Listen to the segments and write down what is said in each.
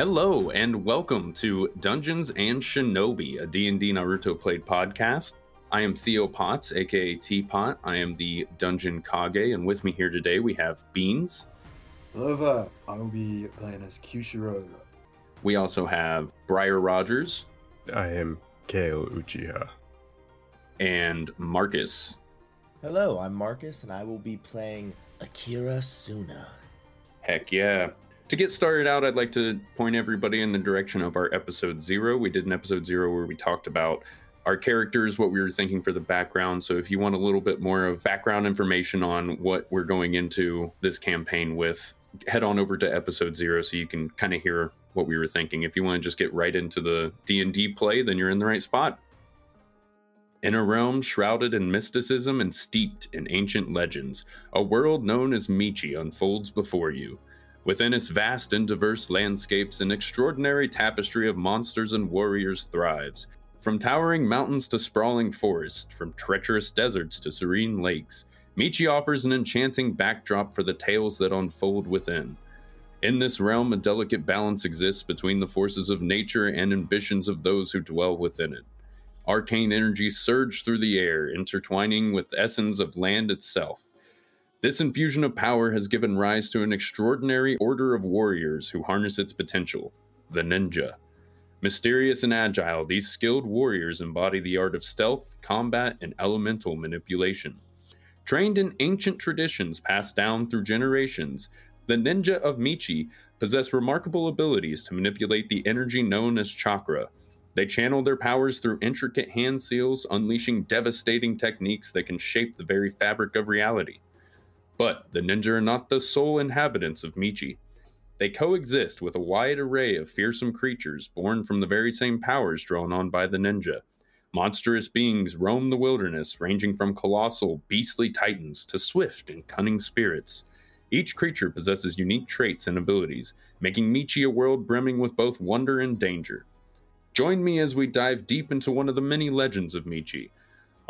Hello and welcome to Dungeons and Shinobi, a D&D Naruto played podcast. I am Theo Potts, aka Teapot. I am the Dungeon Kage, and with me here today we have Beans. Hello, uh, I will be playing as Kishiro. We also have Briar Rogers I am Kayle Uchiha. and Marcus. Hello, I'm Marcus, and I will be playing Akira Suna. Heck yeah. To get started out, I'd like to point everybody in the direction of our episode zero. We did an episode zero where we talked about our characters, what we were thinking for the background. So if you want a little bit more of background information on what we're going into this campaign with, head on over to episode zero so you can kind of hear what we were thinking. If you want to just get right into the D&D play, then you're in the right spot. In a realm shrouded in mysticism and steeped in ancient legends, a world known as Michi unfolds before you. Within its vast and diverse landscapes, an extraordinary tapestry of monsters and warriors thrives. From towering mountains to sprawling forests, from treacherous deserts to serene lakes, Michi offers an enchanting backdrop for the tales that unfold within. In this realm, a delicate balance exists between the forces of nature and ambitions of those who dwell within it. Arcane energies surge through the air, intertwining with essence of land itself. This infusion of power has given rise to an extraordinary order of warriors who harness its potential the ninja. Mysterious and agile, these skilled warriors embody the art of stealth, combat, and elemental manipulation. Trained in ancient traditions passed down through generations, the ninja of Michi possess remarkable abilities to manipulate the energy known as chakra. They channel their powers through intricate hand seals, unleashing devastating techniques that can shape the very fabric of reality. But the ninja are not the sole inhabitants of Michi. They coexist with a wide array of fearsome creatures born from the very same powers drawn on by the ninja. Monstrous beings roam the wilderness, ranging from colossal, beastly titans to swift and cunning spirits. Each creature possesses unique traits and abilities, making Michi a world brimming with both wonder and danger. Join me as we dive deep into one of the many legends of Michi.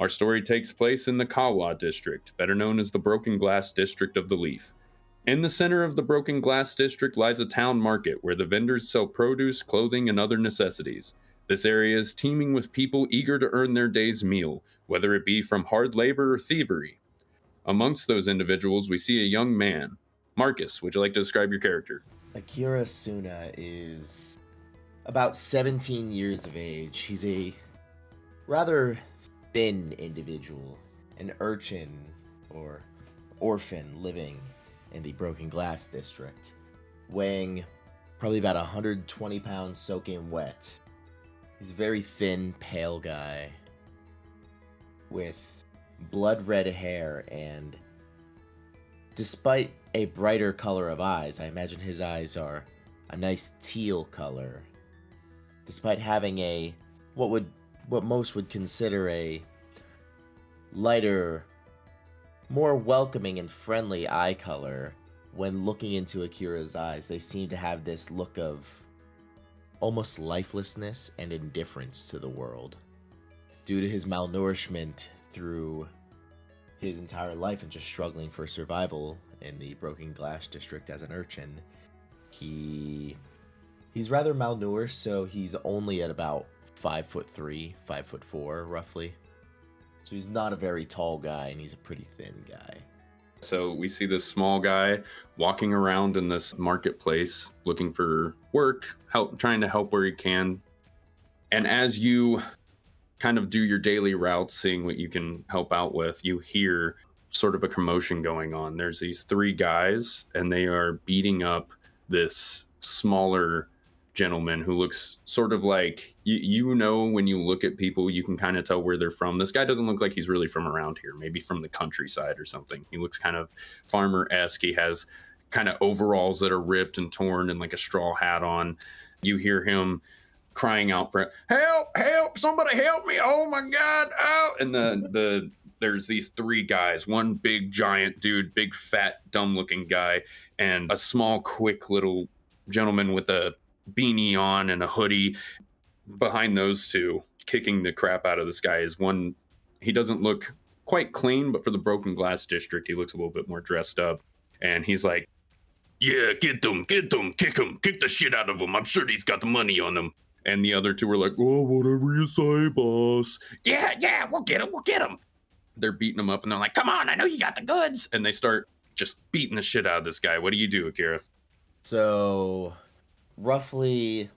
Our story takes place in the Kawa district, better known as the Broken Glass district of the Leaf. In the center of the Broken Glass district lies a town market where the vendors sell produce, clothing, and other necessities. This area is teeming with people eager to earn their day's meal, whether it be from hard labor or thievery. Amongst those individuals, we see a young man. Marcus, would you like to describe your character? Akira Suna is about 17 years of age. He's a rather thin individual, an urchin or orphan living in the Broken Glass district, weighing probably about 120 pounds soaking wet. He's a very thin, pale guy with blood red hair and despite a brighter color of eyes, I imagine his eyes are a nice teal color. Despite having a what would what most would consider a lighter, more welcoming and friendly eye color, when looking into Akira's eyes, they seem to have this look of almost lifelessness and indifference to the world. Due to his malnourishment through his entire life and just struggling for survival in the Broken Glass district as an urchin, he he's rather malnourished, so he's only at about five foot three, five foot four, roughly. So he's not a very tall guy, and he's a pretty thin guy. So we see this small guy walking around in this marketplace looking for work, help trying to help where he can. And as you kind of do your daily routes, seeing what you can help out with, you hear sort of a commotion going on. There's these three guys and they are beating up this smaller gentleman who looks sort of like you, you know when you look at people you can kind of tell where they're from. This guy doesn't look like he's really from around here maybe from the countryside or something. He looks kind of farmer-esque. He has kind of overalls that are ripped and torn and like a straw hat on. You hear him crying out for help help somebody help me. Oh my god oh and the the there's these three guys one big giant dude big fat dumb looking guy and a small quick little gentleman with a beanie on and a hoodie. Behind those two, kicking the crap out of this guy is one. He doesn't look quite clean, but for the broken glass district, he looks a little bit more dressed up. And he's like, Yeah, get them, get them, kick them, kick the shit out of them. I'm sure he's got the money on him. And the other two were like, oh, whatever you say, boss. Yeah, yeah, we'll get him, we'll get him. They're beating him up and they're like, come on, I know you got the goods. And they start just beating the shit out of this guy. What do you do, Akira? So, roughly,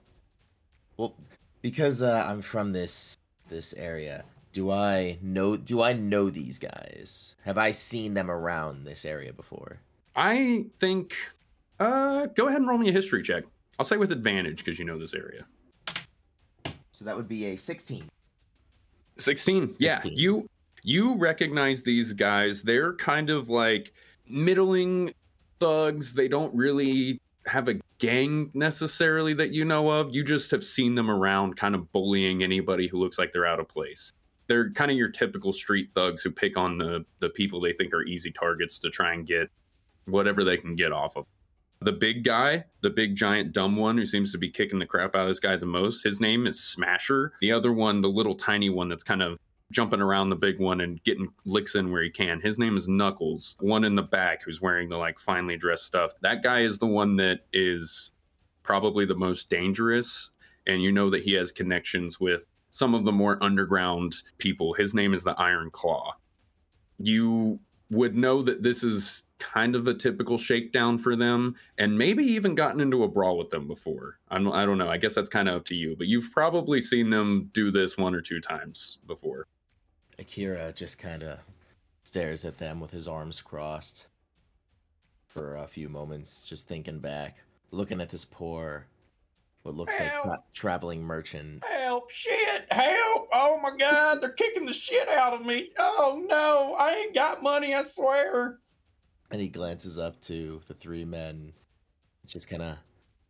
well, because uh, I'm from this this area, do I know? Do I know these guys? Have I seen them around this area before? I think, uh, go ahead and roll me a history check. I'll say with advantage because you know this area. So that would be a 16. 16 yeah 16. you you recognize these guys they're kind of like middling thugs they don't really have a gang necessarily that you know of. You just have seen them around kind of bullying anybody who looks like they're out of place. They're kind of your typical street thugs who pick on the the people they think are easy targets to try and get whatever they can get off of. The big guy, the big giant dumb one who seems to be kicking the crap out of this guy the most, his name is Smasher. The other one, the little tiny one that's kind of jumping around the big one and getting licks in where he can. His name is Knuckles. One in the back who's wearing the like finely dressed stuff. That guy is the one that is probably the most dangerous and you know that he has connections with some of the more underground people. His name is the Iron Claw. You would know that this is kind of a typical shakedown for them and maybe even gotten into a brawl with them before. I'm, I don't know. I guess that's kind of up to you, but you've probably seen them do this one or two times before. Akira just kind of stares at them with his arms crossed for a few moments, just thinking back, looking at this poor, what looks like Help. tra- traveling merchant. Help! Shit! Help! Oh my god, they're kicking the shit out of me. Oh no, I ain't got money, I swear. And he glances up to the three men, just kind of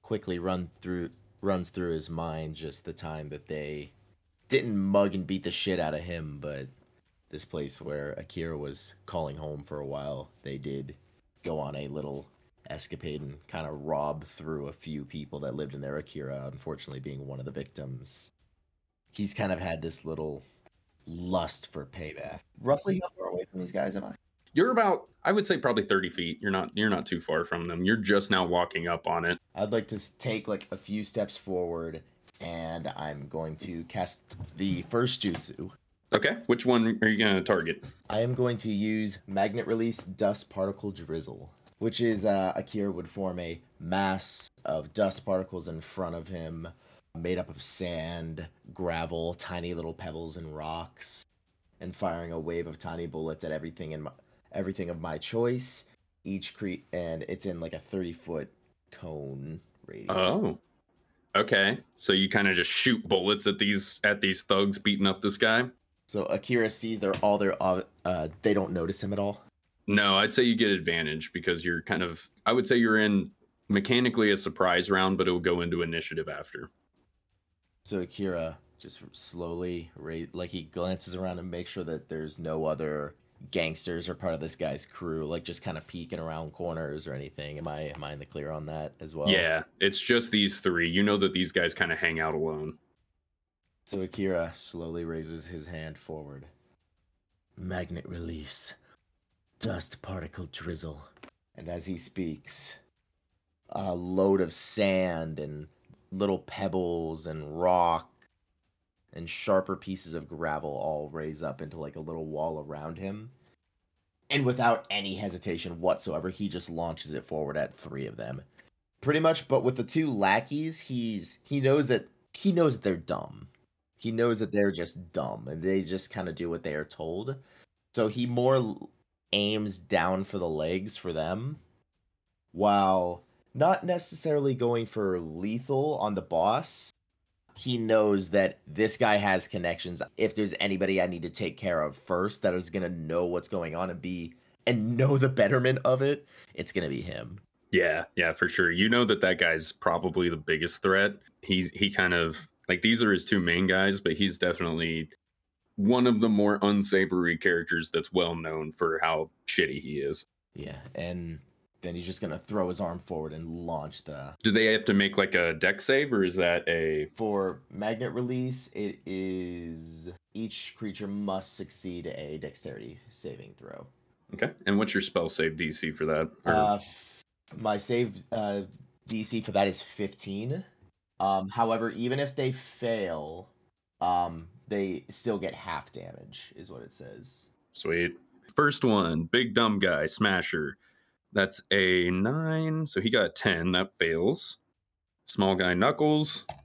quickly run through runs through his mind just the time that they didn't mug and beat the shit out of him, but this place where Akira was calling home for a while, they did go on a little escapade and kind of rob through a few people that lived in there. Akira, unfortunately, being one of the victims. He's kind of had this little lust for payback. Roughly how far away from these guys am I? You're about, I would say, probably 30 feet. You're not, you're not too far from them. You're just now walking up on it. I'd like to take like a few steps forward, and I'm going to cast the first jutsu. Okay, which one are you gonna target? I am going to use magnet release dust particle drizzle, which is uh, Akira would form a mass of dust particles in front of him, made up of sand, gravel, tiny little pebbles, and rocks, and firing a wave of tiny bullets at everything in my, everything of my choice. Each cre- and it's in like a thirty foot cone radius. Oh, okay. So you kind of just shoot bullets at these at these thugs beating up this guy. So Akira sees they're all their uh, uh they don't notice him at all. No, I'd say you get advantage because you're kind of. I would say you're in mechanically a surprise round, but it will go into initiative after. So Akira just slowly like he glances around and makes sure that there's no other gangsters are part of this guy's crew like just kind of peeking around corners or anything. Am I am I in the clear on that as well? Yeah, it's just these three. You know that these guys kind of hang out alone. So Akira slowly raises his hand forward. Magnet release. Dust particle drizzle. And as he speaks, a load of sand and little pebbles and rock and sharper pieces of gravel all raise up into like a little wall around him. And without any hesitation whatsoever, he just launches it forward at three of them. Pretty much, but with the two lackeys, he's he knows that he knows that they're dumb he knows that they're just dumb and they just kind of do what they are told. So he more aims down for the legs for them while not necessarily going for lethal on the boss. He knows that this guy has connections. If there's anybody I need to take care of first that is going to know what's going on and be and know the betterment of it, it's going to be him. Yeah, yeah, for sure. You know that that guy's probably the biggest threat. He's he kind of like these are his two main guys, but he's definitely one of the more unsavory characters that's well known for how shitty he is. Yeah, and then he's just to throw his arm forward and launch the Do they have to make like a deck save or is that a For magnet release, it is each creature must succeed a dexterity saving throw. okay? And what's your spell save DC for that? Or- Uh, my save uh, DC for that is 15. Um, however, even if they fail, um, they still get half damage, is what it says. Sweet. First one, big dumb guy, Smasher. That's a nine. So he got a 10. That fails. Small guy, Knuckles.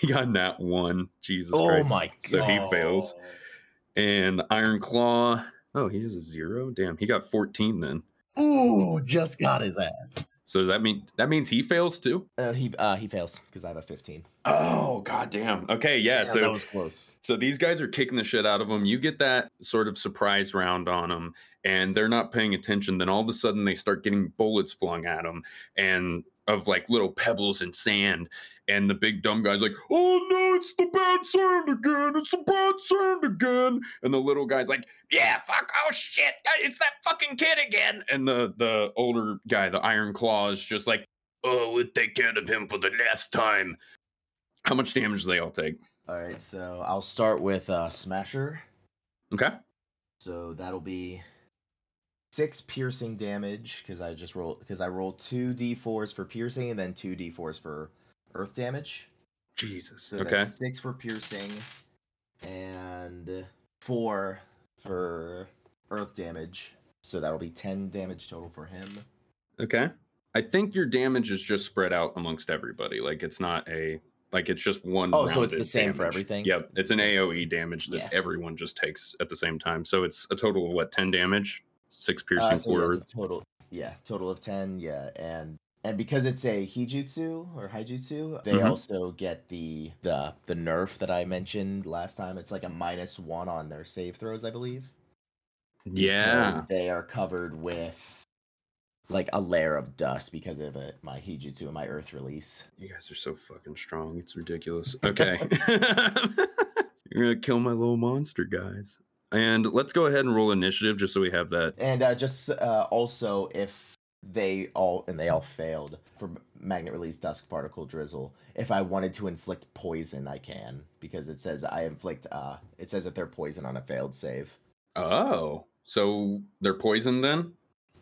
He got nat one. Jesus Oh Christ. my So he fails. And Iron Claw. Oh, he has a zero. Damn, he got 14 then. Ooh, just got his ass. So does that mean that means he fails too? Uh, he uh, he fails because I have a 15. Oh, goddamn. Okay, yeah. Damn, so that was close. So these guys are kicking the shit out of them. You get that sort of surprise round on them, and they're not paying attention. Then all of a sudden, they start getting bullets flung at them, and of like little pebbles and sand. And the big dumb guy's like, "Oh no, it's the bad sand again! It's the bad sand again!" And the little guy's like, "Yeah, fuck! Oh shit! It's that fucking kid again!" And the the older guy, the Iron Claw, is just like, "Oh, we'll take care of him for the last time." How much damage do they all take? All right, so I'll start with uh, Smasher. Okay. So that'll be six piercing damage because I just roll because I rolled two d4s for piercing and then two d4s for earth damage. Jesus. So okay. six for piercing and four for earth damage. So that'll be ten damage total for him. Okay. I think your damage is just spread out amongst everybody. Like it's not a like it's just one. Oh, so it's the rounded same for everything? Yep, it's an AOE damage that Yeah. everyone just takes at the same time. So it's a total of what ten damage, six piercing, Uh, so four yeah, earth. it's a total, yeah, total of ten. Yeah, and and because it's a hijutsu or haijutsu, they Mhm. also get the the the nerf that I mentioned last time. It's like a minus one on their save throws, I believe. Yeah. because they are covered with like a layer of dust because of it, my hijutsu and my earth release. You guys are so fucking strong. It's ridiculous. Okay. You're gonna kill my little monster, guys. And let's go ahead and roll initiative just so we have that. And uh, just uh, also, if they all and they all failed for magnet release dust particle drizzle, if I wanted to inflict poison, I can because it says I inflict. Uh, it says that they're poison on a failed save. Oh, so they're poisoned then?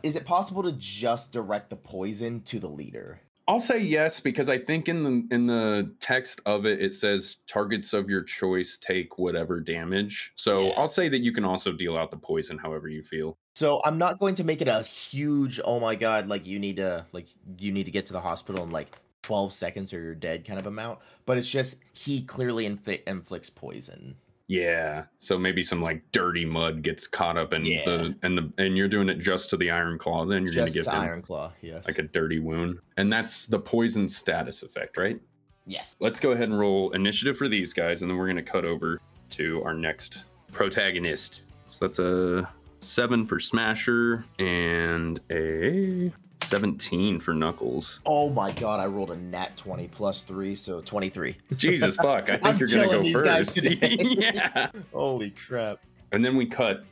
Is it possible to just direct the poison to the leader? I'll say yes because I think in the in the text of it it says targets of your choice take whatever damage. So Yeah. I'll say that you can also deal out the poison however you feel. So I'm not going to make it a huge oh my god like you need to like you need to get to the hospital in like 12 seconds or you're dead kind of amount, but it's just he clearly infli- inflicts poison. Yeah. So maybe some like dirty mud gets caught up in Yeah. the and the and you're doing it just to the iron claw. Then you're just gonna him Iron Claw, yes. like a dirty wound, and that's the poison status effect, right? yes. Let's go ahead and roll initiative for these guys, and then we're gonna cut over to our next protagonist. So that's a seven for Smasher and a 17 for Knuckles. Oh my god, I rolled a nat 20 plus 3, so 23. Jesus fuck, I think you're gonna go these guys first. today. yeah. Holy crap. And then we cut,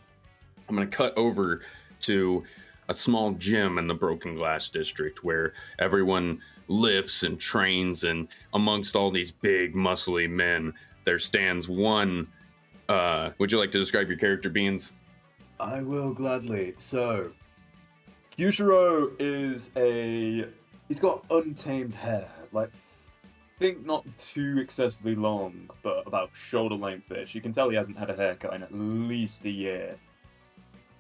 I'm going to cut over to a small gym in the Broken Glass District where everyone lifts and trains. And amongst all these big, muscly men, there stands one. Uh, would you like to describe your character, Beans? I will gladly. So, Kishiro is a. He's got untamed hair. Like, I think not too excessively long, but about shoulder length-ish. You can tell he hasn't had a haircut in at least a year.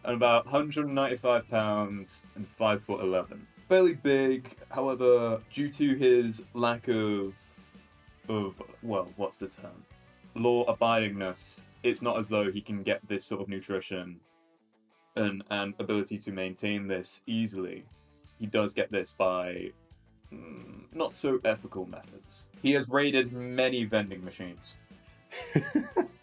And about 195 pounds and 5 foot 11. Fairly big, however, due to his lack of. of. well, what's the term? Law abidingness, it's not as though he can get this sort of nutrition and, and ability to maintain this easily. He does get this by mm, not so ethical methods. He has raided many vending machines.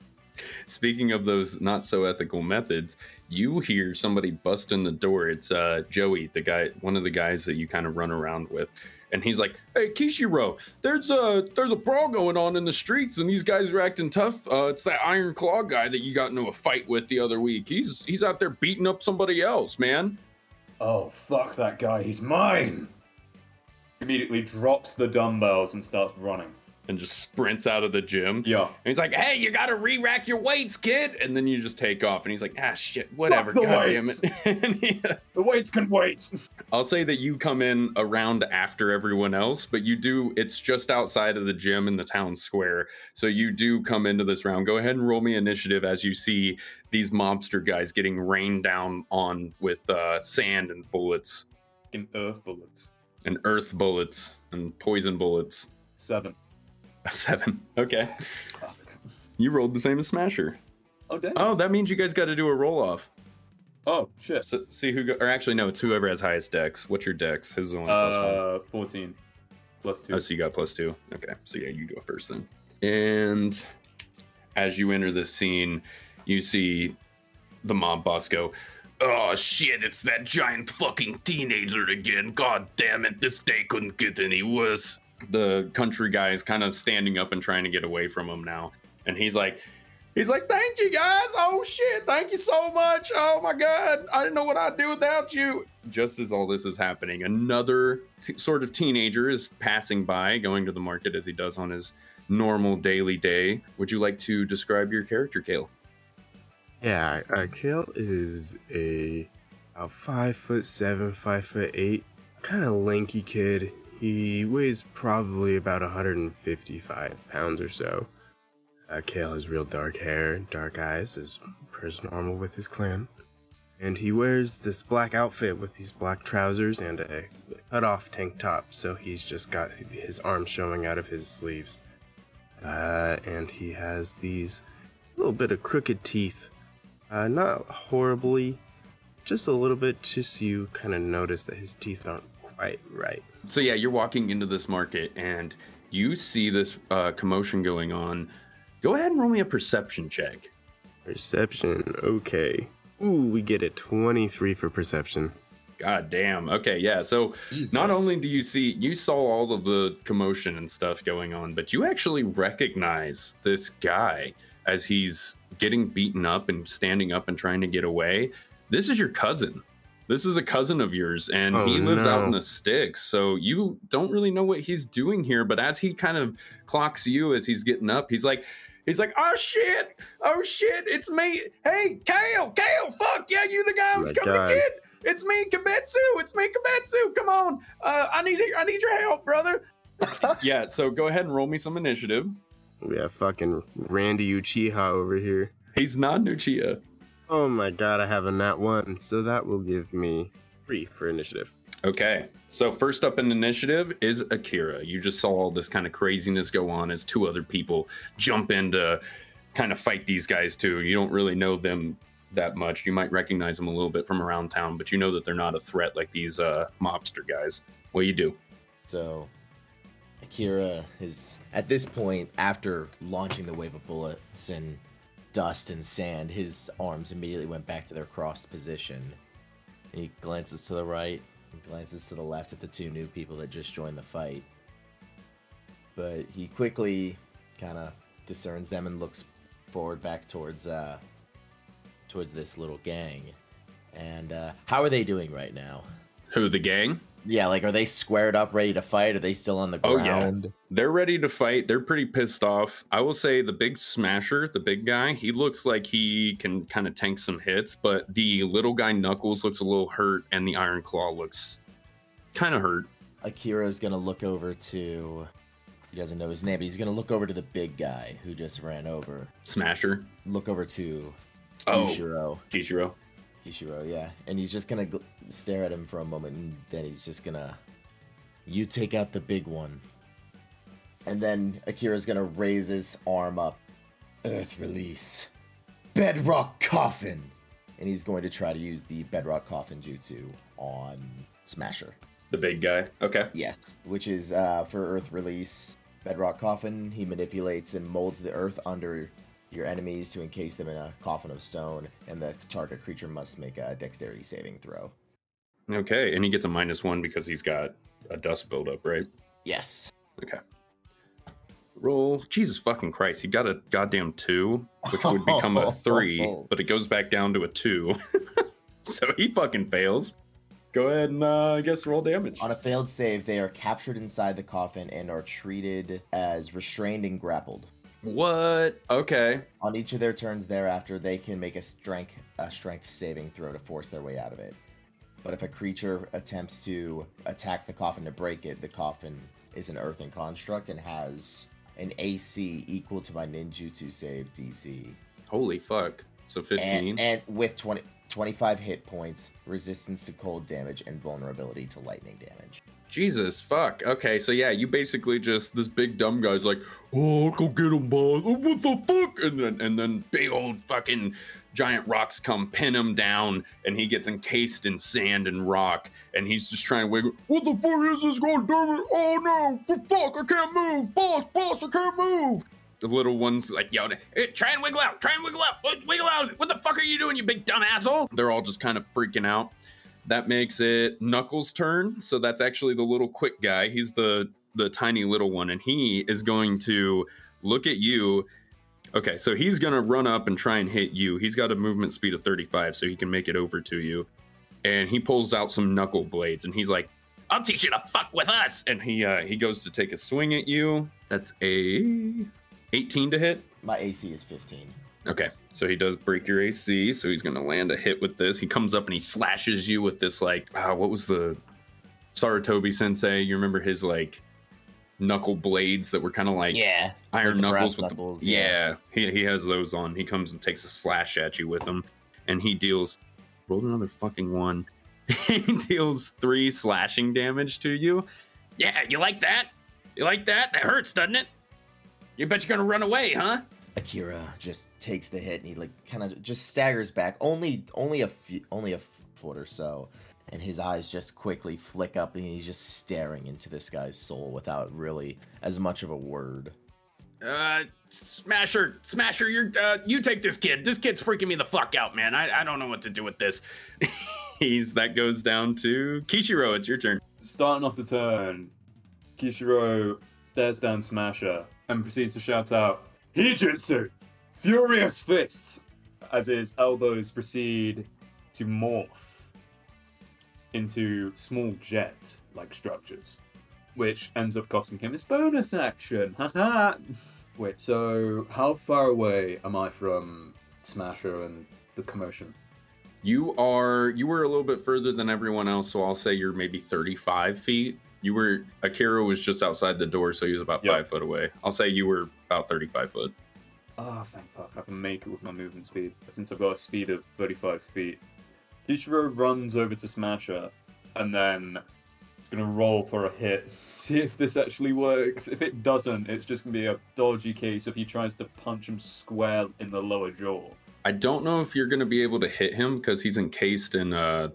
Speaking of those not so ethical methods, you hear somebody bust in the door. It's uh, Joey, the guy, one of the guys that you kind of run around with, and he's like, "Hey, Kishiro, there's a there's a brawl going on in the streets, and these guys are acting tough. Uh, it's that Iron Claw guy that you got into a fight with the other week. He's he's out there beating up somebody else, man." Oh, fuck that guy, he's mine! Immediately drops the dumbbells and starts running. And just sprints out of the gym. Yeah. And he's like, "Hey, you got to re-rack your weights, kid." And then you just take off, and he's like, "Ah, shit, whatever. the God damn it." weights. The weights can wait. I'll say that you come in around after everyone else, but you do. It's just outside of the gym in the town square, so you do come into this round. Go ahead and roll me initiative as you see these mobster guys getting rained down on with uh, sand and bullets In earth bullets. and earth bullets and poison bullets. Seven. A seven. Okay, you rolled the same as Smasher. Oh damn. Oh, that means you guys got to do a roll off. Oh shit. So, see who, go, or actually, no, it's whoever has highest dex. What's your dex? His is the one that's plus one. Uh, fourteen. Plus two. Oh, so you got plus two. Okay, so yeah, you go first then. And as you enter the scene, you see the mob boss go, Oh shit, it's that giant fucking teenager again. God damn it, this day couldn't get any worse. The country guy is kind of standing up and trying to get away from him now. And he's like, He's like, thank you guys. Oh shit, thank you so much. Oh my god, I didn't know what I'd do without you. Just as all this is happening, another t- sort of teenager is passing by, going to the market as he does on his normal daily day. Would you like to describe your character, Kayle? Yeah, uh, Kayle is a about five foot seven, five foot eight, kind of lanky kid. He weighs probably about 155 pounds or so. Uh, Kayle has real dark hair, dark eyes, as per normal with his clan. And he wears this black outfit with these black trousers and a cut off tank top, so he's just got his arms showing out of his sleeves. Uh, and he has these little bit of crooked teeth. Uh, not horribly, just a little bit, just so you kind of notice that his teeth aren't quite right. So yeah, you're walking into this market and you see this uh, commotion going on. Go ahead and roll me a perception check. Perception, okay. Ooh, we get a 23 for perception. God damn. Okay, yeah. So Jesus. not only do you see you saw all of the commotion and stuff going on but you actually recognize this guy as he's getting beaten up and standing up and trying to get away this is your cousin this is a cousin of yours and Oh, he lives out in the sticks so you don't really know what he's doing here but as he kind of clocks you as he's getting up he's like He's like, oh shit, oh shit, it's me. Hey, Kayle, Kayle, fuck yeah, you the guy who's coming God. to get. It's me, Kibetsu. It's me, Kibetsu. Come on, uh, I need I need your help, brother. yeah, so go ahead and roll me some initiative. We have fucking Randy Uchiha over here. He's not Nuchia. Oh my god, I have a nat one, so that will give me three for initiative. Okay, so first up in initiative is Akira. You just saw all this kind of craziness go on as two other people jump in to kind of fight these guys too. You don't really know them that much. You might recognize them a little bit from around town, but you know that they're not a threat like these uh, mobster guys. What do you do? So, Akira is at this point after launching the wave of bullets and dust and sand. His arms immediately went back to their crossed position. He glances to the right, and glances to the left at the two new people that just joined the fight. But he quickly kind of discerns them and looks forward back towards uh towards this little gang. And uh how are they doing right now? Who the gang? Yeah, like are they squared up, ready to fight? Are they still on the ground? Oh, yeah. They're ready to fight. They're pretty pissed off. I will say the big smasher, the big guy, he looks like he can kind of tank some hits, but the little guy Knuckles looks a little hurt, and the Iron Claw looks kind of hurt. Akira's gonna look over to. He doesn't know his name, but he's gonna look over to the big guy who just ran over. Smasher. Look over to Oh. Kishiro. Kishiro. Kishiro, yeah, and he's just gonna gl- stare at him for a moment, and then he's just gonna. You take out the big one. And then Akira's gonna raise his arm up. Earth release. Bedrock coffin! And he's going to try to use the bedrock coffin jutsu on Smasher. The big guy. Okay. Yes, which is uh, for Earth release. Bedrock coffin. He manipulates and molds the earth under your enemies to encase them in a coffin of stone, and the target creature must make a dexterity saving throw. Okay. And he gets a minus one because he's got a dust buildup, right? Yes. Okay. Roll. Jesus fucking Christ. He got a goddamn two, which would become a three, but it goes back down to a two. so he fucking fails. Go ahead and uh, I guess roll damage. On a failed save, they are captured inside the coffin and are treated as restrained and grappled. What? Okay. On each of their turns thereafter, they can make a strength a strength saving throw to force their way out of it. But if a creature attempts to attack the coffin to break it, the coffin is an earthen construct and has an AC equal to my ninjutsu save DC. Holy fuck. So 15. And, and with 20, 25 hit points, resistance to cold damage, and vulnerability to lightning damage. Jesus fuck. Okay, so yeah, you basically just this big dumb guy's like, oh, go get him, boss. Oh, what the fuck? And then and then big old fucking giant rocks come pin him down, and he gets encased in sand and rock, and he's just trying to wiggle. What the fuck is this? going, it! Oh no! Fuck! I can't move, boss, boss, I can't move. The little ones like yelling, hey, "Try and wiggle out! Try and wiggle out! Wiggle out! What the fuck are you doing, you big dumb asshole?" They're all just kind of freaking out. That makes it Knuckles' turn. So that's actually the little quick guy. He's the the tiny little one, and he is going to look at you. Okay, so he's gonna run up and try and hit you. He's got a movement speed of 35, so he can make it over to you. And he pulls out some knuckle blades, and he's like, "I'll teach you to fuck with us." And he uh, he goes to take a swing at you. That's a 18 to hit. My AC is 15. Okay, so he does break your AC, so he's gonna land a hit with this. He comes up and he slashes you with this like, ah, what was the Sarutobi Sensei? You remember his like knuckle blades that were kind of like Yeah. iron knuckles with knuckles, the, yeah. He he has those on. He comes and takes a slash at you with them, and he deals. Roll another fucking one. he deals three slashing damage to you. Yeah, you like that? You like that? That hurts, doesn't it? You bet you're gonna run away, huh? Akira just takes the hit and he like kind of just staggers back only only a few, only a foot or so and his eyes just quickly flick up and he's just staring into this guy's soul without really as much of a word Uh, Smasher, Smasher, you're uh, you take this kid. This kid's freaking me the fuck out, man. I, I don't know what to do with this. He's that goes down to Kishiro. It's your turn. Starting off the turn, Kishiro stares down Smasher and proceeds to shout out, Hijutsu! Furious Fists! As his elbows proceed to morph into small jet like structures, which ends up costing him his bonus action. Haha! Wait, so how far away am I from Smasher and the commotion? You are you were a little bit further than everyone else, so I'll say you're maybe 35 feet. You were Akira was just outside the door, so he was about Yep. five foot away. I'll say you were about 35 foot. Ah, thank fuck. I can make it with my movement speed. Since I've got a speed of 35 feet. Kishiro runs over to Smasher and then to roll for a hit. See if this actually works. If it doesn't, it's just going to be a dodgy case if he tries to punch him square in the lower jaw. I don't know if you're going to be able to hit him because he's encased in uh,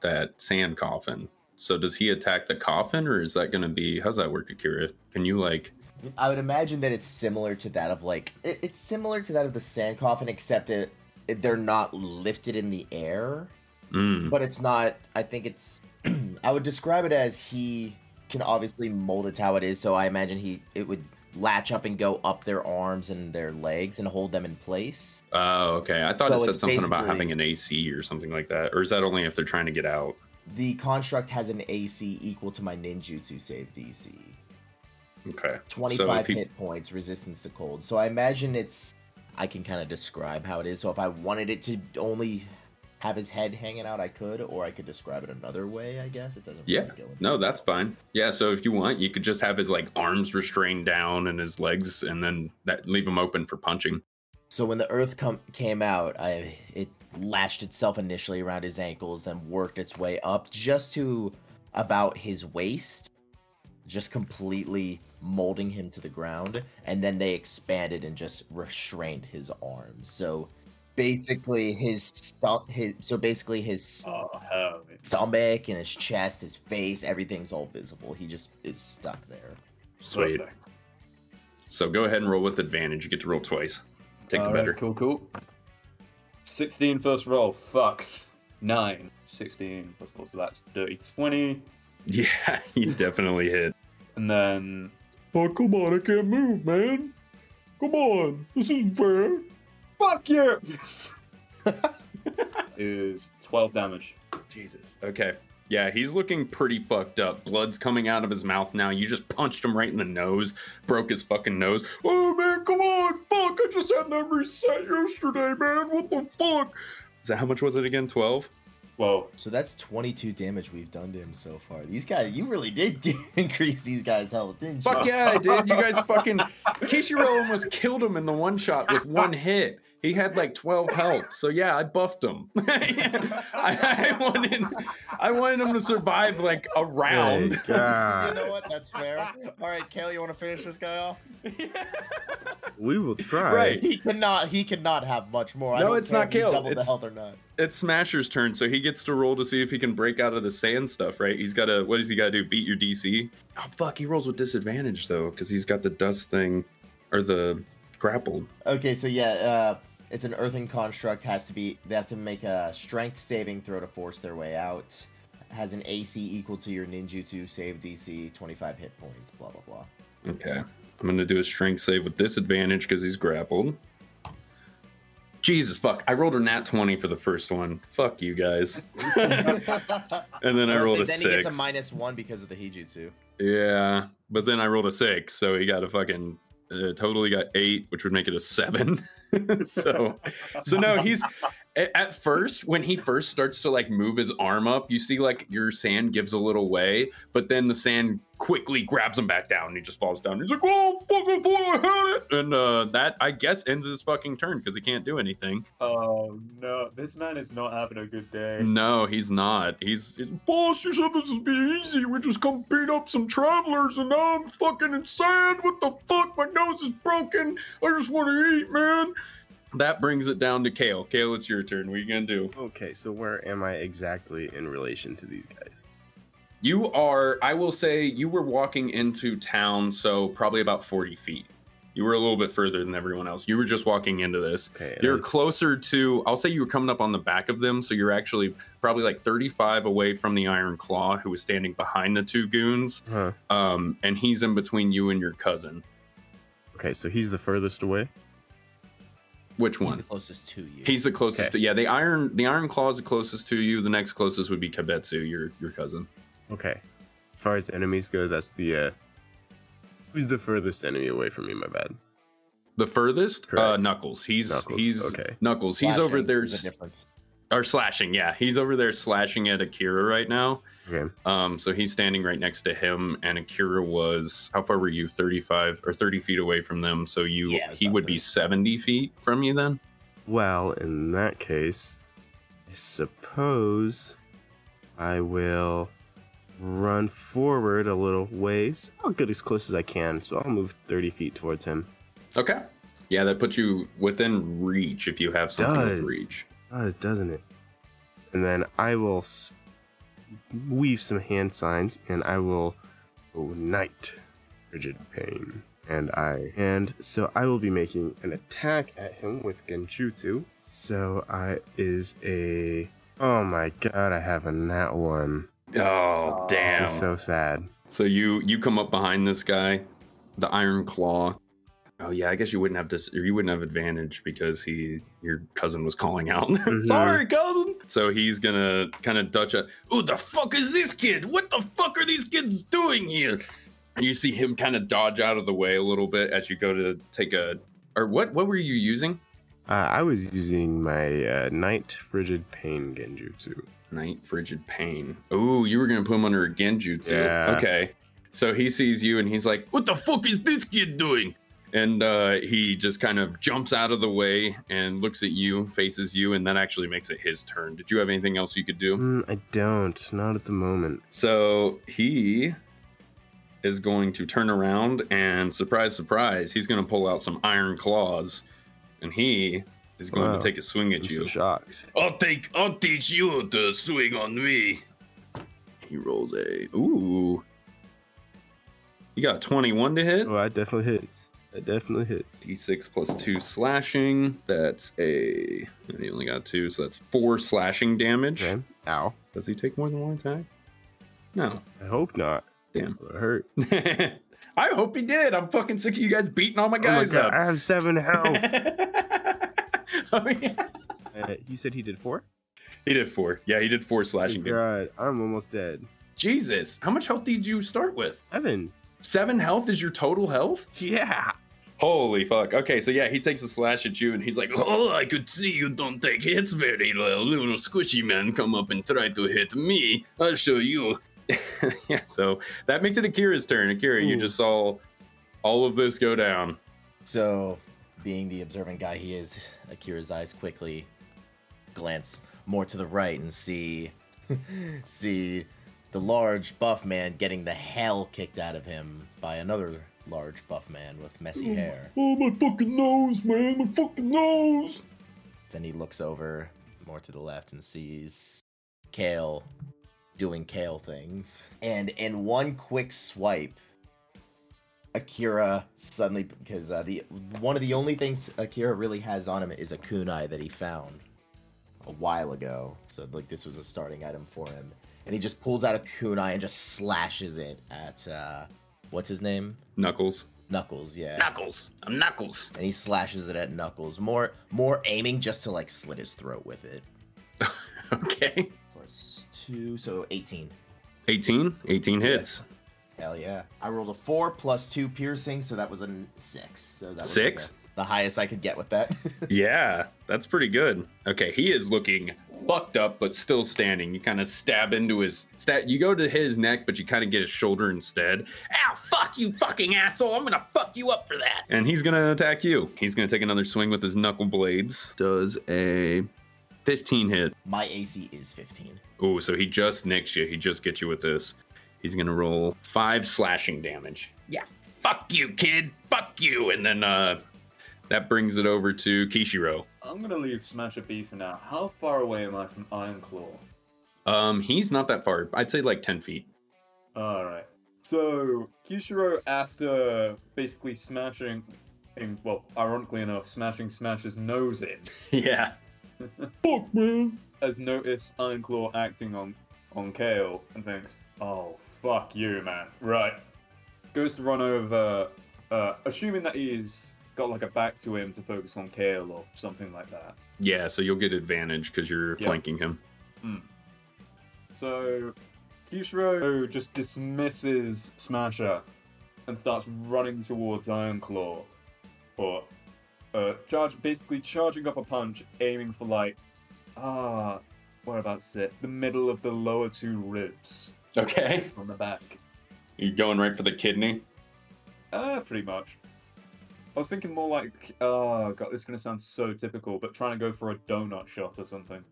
that sand coffin. So does he attack the coffin, or is that going to be? How's that work, Akira? Can you like? I would imagine that it's similar to that of like it, it's similar to that of the sand coffin except it, it they're not lifted in the air. Mm, but it's not i think it's i would describe it as he can obviously mold it how it is so i imagine he it would latch up and go up their arms and their legs and hold them in place. Oh, okay. I thought So it said something about having an AC or something like that, or is that only if they're trying to get out? the construct has an ac equal to my ninjutsu save dc Okay. 25 if he- hit points resistance to cold so i imagine it's i can kind of describe how it is so if i wanted it to only have his head hanging out i could or i could describe it another way i guess it doesn't Yeah. really No, that's fine. Yeah. So if you want, you could just have his like arms restrained down and his legs, and then that leave him open for punching. So when the Earth come came out, I it latched itself initially around his ankles and worked its way up just to about his waist, just completely molding him to the ground, and then they expanded and just restrained his arms. So basically his sto- his so basically his Oh, stomach and his chest, his face, everything's all visible. He just is stuck there. Sweet. So go ahead and roll with advantage. You get to roll twice. Take the Alright, better. Cool, cool. 16 first roll. Fuck. 9. 16 plus 4, so that's dirty 20. Yeah, you definitely hit. And then. Oh, come on, I can't move, man. Come on, this isn't fair. Fuck you! is 12 damage. Jesus. Okay. Yeah, he's looking pretty fucked up. Blood's coming out of his mouth now. You just punched him right in the nose, broke his fucking nose. Oh man, come on, fuck! I just had that reset yesterday, man. What the fuck? Is that how much was it again? Twelve. Well, So that's 22 damage we've done to him so far. These guys, you really did increase these guys' health, didn't you? Fuck yeah, I did. You guys fucking Kishiro almost killed him in the one shot with one hit. He had like 12 health. So yeah, I buffed him. I, I wanted I wanted him to survive like a round. Hey, you know what? That's fair. All right, Kayle, you want to finish this guy off? we will try. Right. He could not. He could not have much more. I No, don't it's care not if you Kayle, the it's- health or not. It's Smasher's turn, so he gets to roll to see if he can break out of the sand stuff, right? He's gotta what does he gotta do? Beat your DC? Oh fuck, he rolls with disadvantage though, because he's got the dust thing or the grappled. Okay, so yeah, uh, it's an earthen construct. Has to be. They have to make a strength saving throw to force their way out. Has an AC equal to your ninjutsu save DC, 25 hit points. Blah blah blah. Okay. I'm gonna do a strength save with disadvantage because he's grappled. Jesus fuck. I rolled a nat 20 for the first one. Fuck you guys. and then I Let's rolled a then six. he gets a minus one because of the hijutsu. Yeah, but then I rolled a six, so he got a fucking uh, totally got eight, which would make it a seven. so, so no, he's at first when he first starts to like move his arm up, you see like your sand gives a little way, but then the sand quickly grabs him back down, and he just falls down. He's like, "Oh fucking fuck, I had it!" And uh, that I guess ends his fucking turn because he can't do anything. oh no, this man is not having a good day. No, he's not. He's, he's boss. You said this would be easy. We just come beat up some travelers, and now I'm fucking in sand. What the fuck? My nose is broken. I just want to eat, man. That brings it down to Kayle. Kayle, it's your turn. What are you gonna do? Okay, so where am I exactly in relation to these guys? You are. I will say you were walking into town, so probably about forty feet. You were a little bit further than everyone else. You were just walking into this. Okay. You're I- closer to, I'll say you were coming up on the back of them, so you're actually probably like 35 away from the Iron Claw, who was standing behind the two goons. Huh. Um, and he's in between you and your cousin. Okay, so he's the furthest away. Which He's one? the closest to you. He's the closest Okay. to yeah, the iron the iron claw is the closest to you. The next closest would be Kabetsu, your your cousin. Okay. As far as enemies go, that's the uh who's the furthest enemy away from me, my bad. The furthest? Uh Correct. Knuckles. He's Knuckles, he's okay. Knuckles. He's Slashing over there is the difference. Or slashing, yeah. He's over there slashing at Akira right now. Okay. Um, so he's standing right next to him, and Akira was how far were you? Thirty-five or thirty feet away from them. So you Yeah, he about would be seventy feet from you then. Well, in that case, I suppose I will run forward a little ways. I'll get as close as I can, so I'll move 30 feet towards him. Okay. Yeah, that puts you within reach if you have something with Does. reach. Does, doesn't it? And then I will weave some hand signs, and I will go night, frigid pain. And I and so I will be making an attack at him with Genjutsu. So I is a oh my god, I have a nat one. Oh damn! This is so sad. So you you come up behind this guy, the Iron Claw. Oh yeah, I guess you wouldn't have this, or you wouldn't have advantage because he your cousin was calling out. Sorry, cousin. So he's gonna kind of dutch up. Who the fuck is this kid? What the fuck are these kids doing here? You see him kind of dodge out of the way a little bit as you go to take a. Or what? What were you using? Uh, I was using my uh, night frigid pain Genjutsu. Night frigid pain. Oh, you were gonna put him under a genjutsu. Yeah. Okay. So he sees you and he's like, "What the fuck is this kid doing?" And uh, he just kind of jumps out of the way and looks at you, faces you, and that actually makes it his turn. Did you have anything else you could do? Mm, I don't, not at the moment. So he is going to turn around and surprise, surprise, he's going to pull out some iron claws, and he is going Wow. to take a swing at I'm you. so shocked. I'll take I'll teach you to swing on me. He rolls a ooh. You got 21 to hit. Oh, that definitely hits. That definitely hits. D6 plus two slashing. That's a he only got two, so that's four slashing damage. Okay. Ow. Does he take more than one attack? No. I hope not. Damn. It hurt. I hope he did. I'm fucking sick of you guys beating all my Oh my guys up. I have seven health. oh, yeah. uh, he said he did four. He did four. Yeah, he did four slashing damage. God, I'm almost dead. Jesus, how much health did you start with? Evan. Seven health is your total health? Yeah. Holy fuck. Okay, so yeah, he takes a slash at you and he's like, Oh, I could see you don't take hits very well. Little squishy man come up and try to hit me. I'll show you. yeah, so that makes it Akira's turn. Akira, you just saw all of this go down. So, being the observant guy he is, Akira's eyes quickly glance more to the right and see see the large buff man getting the hell kicked out of him by another large buff man with messy hair. Oh, my fucking nose, man. My fucking nose. Then he looks over more to the left and sees Kayle doing Kayle things. And in one quick swipe, Akira suddenly because uh, the one of the only things Akira really has on him is a kunai that he found a while ago. So like this was a starting item for him. And he just pulls out a kunai and just slashes it at uh what's his name? Knuckles. Knuckles, yeah. Knuckles. I'm Knuckles. and he slashes it at Knuckles. More more aiming just to like slit his throat with it. Okay. Plus two, so 18. 18. 18 hits. Hell yeah. I rolled a four plus two piercing, so that was a six. So that was like, Six? The, highest I could get with that. Yeah, that's pretty good. Okay, he is looking fucked up, but still standing. You kind of stab into his stat. You go to his neck, but you kind of get his shoulder instead. Ow! Fuck you, fucking asshole! I'm gonna fuck you up for that. And he's gonna attack you. He's gonna take another swing with his knuckle blades. Does a 15 hit. My AC is 15. Oh, so he just nicks you. He just gets you with this. He's gonna roll five slashing damage. Yeah. Fuck you, kid. Fuck you. And then uh that brings it over to Kishiro. I'm gonna leave Smasher B for now. How far away am I from Iron Claw? Um, he's not that far. I'd say like 10 feet. Alright. So, Kishiro, after basically smashing, in, well, ironically enough, smashing Smasher's nose in, Yeah. Fuck, man. has noticed Ironclaw acting on, on Kayle and thinks, oh, fuck you, man. Right. Goes to run over, uh, assuming that he's got like a back to him to focus on Kayle or something like that. Yeah, so you'll get advantage because you're Yeah. flanking him. So, Kishiro just dismisses Smasher and starts running towards Ironclaw. Or, uh, charge, basically charging up a punch, aiming for like, ah, whereabouts it? The middle of the lower two ribs Okay. on the back. You going right for the kidney? Ah, pretty much. I was thinking more like, oh god, this is gonna sound so typical, but trying to go for a donut shot or something.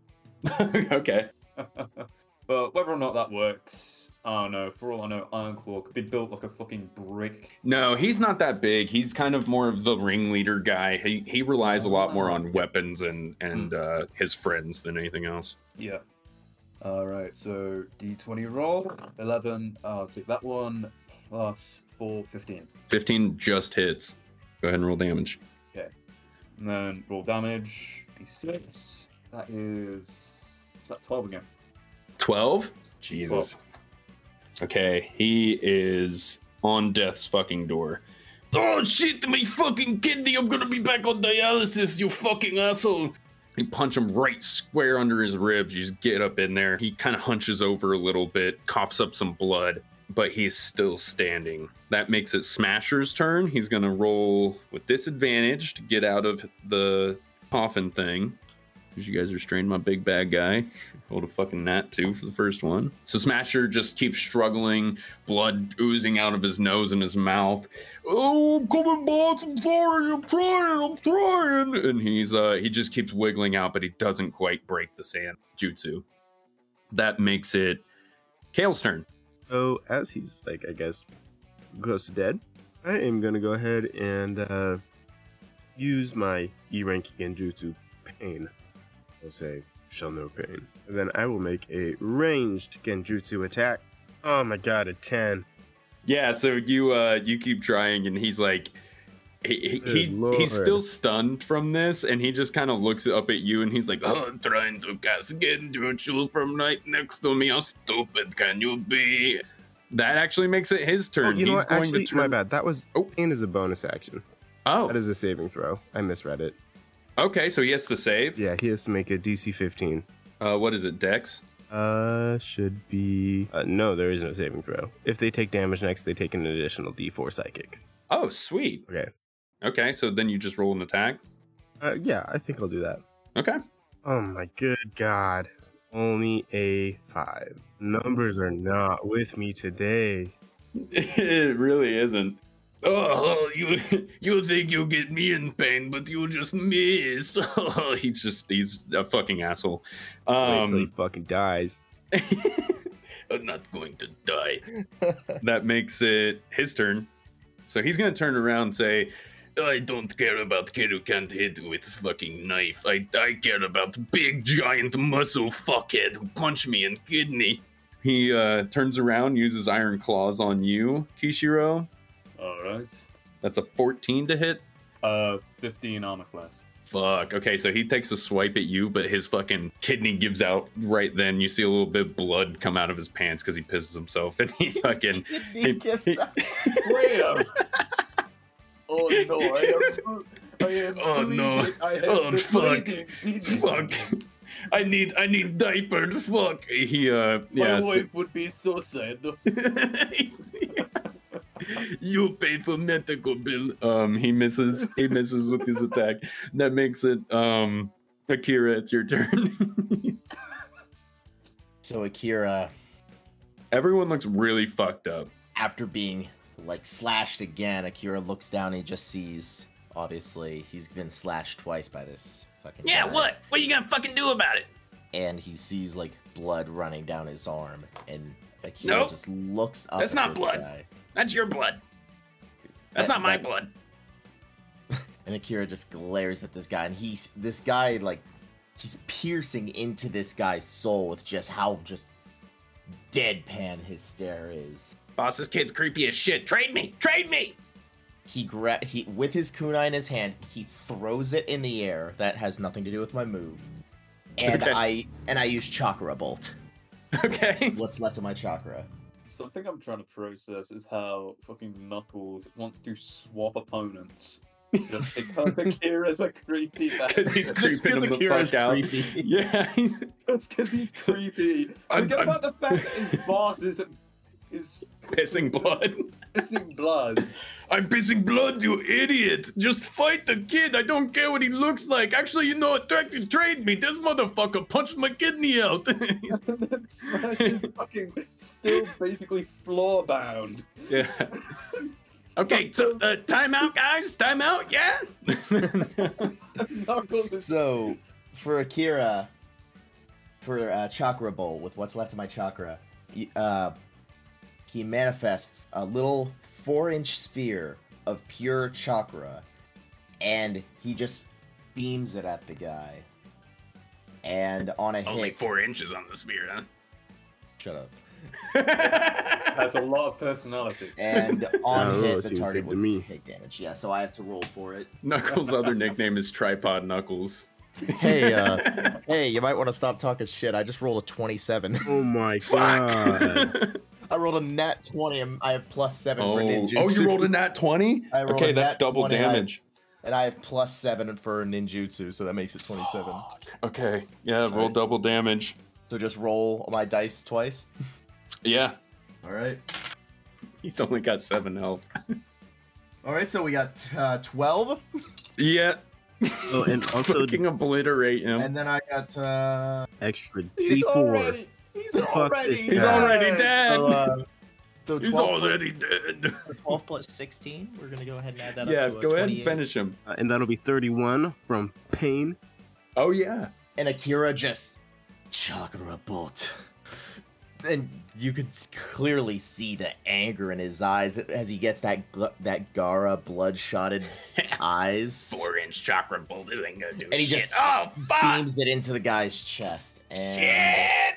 okay. but whether or not that works, I don't know. For all I know, Ironclaw could be built like a fucking brick. No, he's not that big. He's kind of more of the ringleader guy. He he relies a lot more on weapons and and uh, his friends than anything else. Yeah. Alright, so d20 roll. 11, I'll take that one. Plus 4, 15. 15 just hits. Go ahead and roll damage. Okay. And then roll damage. d6. That is. Is that 12 again? 12? Jesus. Okay, he is on death's fucking door. Oh shit, my fucking kidney! I'm gonna be back on dialysis, you fucking asshole! You punch him right square under his ribs. You just get up in there. He kind of hunches over a little bit, coughs up some blood, but he's still standing. That makes it Smasher's turn. He's gonna roll with disadvantage to get out of the coffin thing. You guys restrained my big bad guy. Rolled a fucking nat two for the first one. So Smasher just keeps struggling, blood oozing out of his nose and his mouth. Oh, I'm coming, boss. I'm sorry. I'm trying. I'm trying. And he's uh he just keeps wiggling out, but he doesn't quite break the sand jutsu. That makes it Kayle's turn. So as he's like, I guess, close to dead, I am gonna go ahead and uh, use my E rank genjutsu pain. I'll say shall no pain, and then I will make a ranged genjutsu attack. Oh my god, a ten! Yeah, so you uh you keep trying and he's like he, he, he he's still stunned from this and he just kind of looks up at you and he's like oh, I'm trying to cast Genjutsu from right next to me how stupid can you be that actually makes it his turn Oh, you know what? going Actually, to turn my bad. That was Oh. and is a bonus action. oh That is a saving throw. I misread it. okay so he has to save Yeah, he has to make a DC 15. Uh, what is it, Dex? Uh, should be. Uh, no, there is no saving throw. If they take damage next, they take an additional D4 psychic. Oh, sweet. Okay. Okay, so then you just roll an attack. Uh, yeah, I think I'll do that. Okay. Oh my good god. Only a five. Numbers are not with me today. it really isn't. Oh, you you think you'll get me in pain, but you'll just miss. Oh, he's just he's a fucking asshole. Wait till he Um, fucking dies. I'm not going to die. that makes it his turn. So he's gonna turn around and say, I don't care about kid who can't hit with fucking knife. I, I care about big giant muscle fuckhead who punch me in kidney. He uh, turns around, uses iron claws on you, Kishiro. All right. That's a 14 to hit. Uh, 15 armor class. Fuck. Okay, so he takes a swipe at you, but his fucking kidney gives out right then. You see a little bit of blood come out of his pants because he pisses himself, and he fucking. He gives he- up. Wait a Oh no, I am, I am Oh, no. I have Oh, the fuck. bleeding. Fuck. I need I need diapered. Fuck. He uh My yeah. so- wife would be so sad. you pay for medical bill. Um he misses he misses with his attack. That makes it um Akira, it's your turn. So Akira, Everyone looks really fucked up. after being like slashed again, Akira looks down and he just sees. Obviously, he's been slashed twice by this fucking. Yeah, guy. what? What are you gonna fucking do about it? And he sees like blood running down his arm, and Akira Nope. just looks up. That's at not this blood. guy. That's your blood. That's That- not my that- blood. And Akira just glares at this guy, and he's this guy like he's piercing into this guy's soul with just how just deadpan his stare is. Boss, this kid's creepy as shit. Trade me! Trade me! He gra- he with his kunai in his hand, he throws it in the air. That has nothing to do with my move. And Okay. I and I use chakra bolt. Okay. What's left of my chakra? Something I'm trying to process is how fucking Knuckles wants to swap opponents. Just because Akira's a creepy Because he's Just creeping 'cause him the Akira's fuck out. creepy. Yeah. That's because he's creepy. I'm- Forget about the fact that his boss is is pissing blood. pissing blood. I'm pissing blood, you idiot! Just fight the kid. I don't care what he looks like. Actually, you know what? Try to trade me. This motherfucker punched my kidney out. He's- That's like fucking still basically floor bound. yeah. Okay, so uh, time out, guys. Time out. Yeah. So, for Akira, for uh, Chakra Bolt, with what's left of my chakra, uh, he manifests a little four inch sphere of pure chakra, and he just beams it at the guy. And on a Only hit, four inches on the spear, huh? shut up. that's a lot of personality. And on Oh, hit, the seems target good to would me. take damage. Yeah, so I have to roll for it. Knuckles' other nickname is Tripod Knuckles. Hey, uh, hey, you might want to stop talking shit. I just rolled a twenty-seven. Oh my god. Fuck. I rolled a nat 20 and I have plus 7 oh, for ninjutsu. oh, you rolled a nat 20? I rolled Okay, a that's nat double 20 and I- damage. And I have plus 7 for ninjutsu, so that makes it 27. Okay, yeah, roll Alright. double damage. So just roll my dice twice. Yeah, Alright. he's only got seven health. Alright, so we got uh, 12. Yeah, Oh, and also fucking obliterate him. And then I got. Uh, extra D4. already he's already. he's already dead. So, uh, so he's 12, already dead. plus, 12 plus 16. We're going to go ahead and add that Yeah, up to a go ahead and finish him. Uh, and that'll be 31 from Pain. Oh yeah. and Akira just chakra bolt. And you could clearly see the anger in his eyes as he gets that gl- that Gaara bloodshotted eyes. Four inch chakra bolt this ain't gonna do And he just oh fuck! beams it into the guy's chest. And Shit!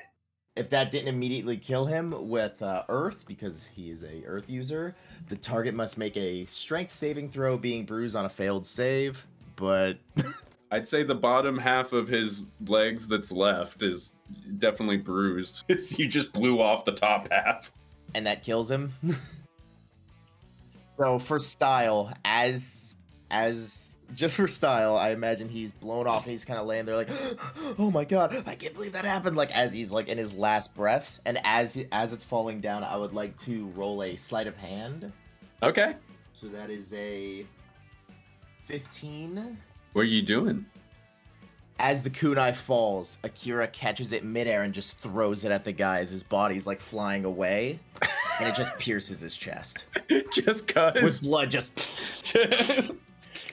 If that didn't immediately kill him with uh, Earth, because he is a Earth user, the target must make a Strength saving throw, being bruised on a failed save. But I'd say the bottom half of his legs that's left is definitely bruised. you just blew off the top half. and that kills him. so for style, as as just for style, I imagine he's blown off and he's kind of laying there like, "Oh my god, I can't believe that happened!" Like as he's like in his last breaths, and as as it's falling down, I would like to roll a sleight of hand. Okay. So that is a fifteen. What are you doing? As the kunai falls, Akira catches it midair and just throws it at the guy as his body's like flying away, and it just pierces his chest just cause with blood just.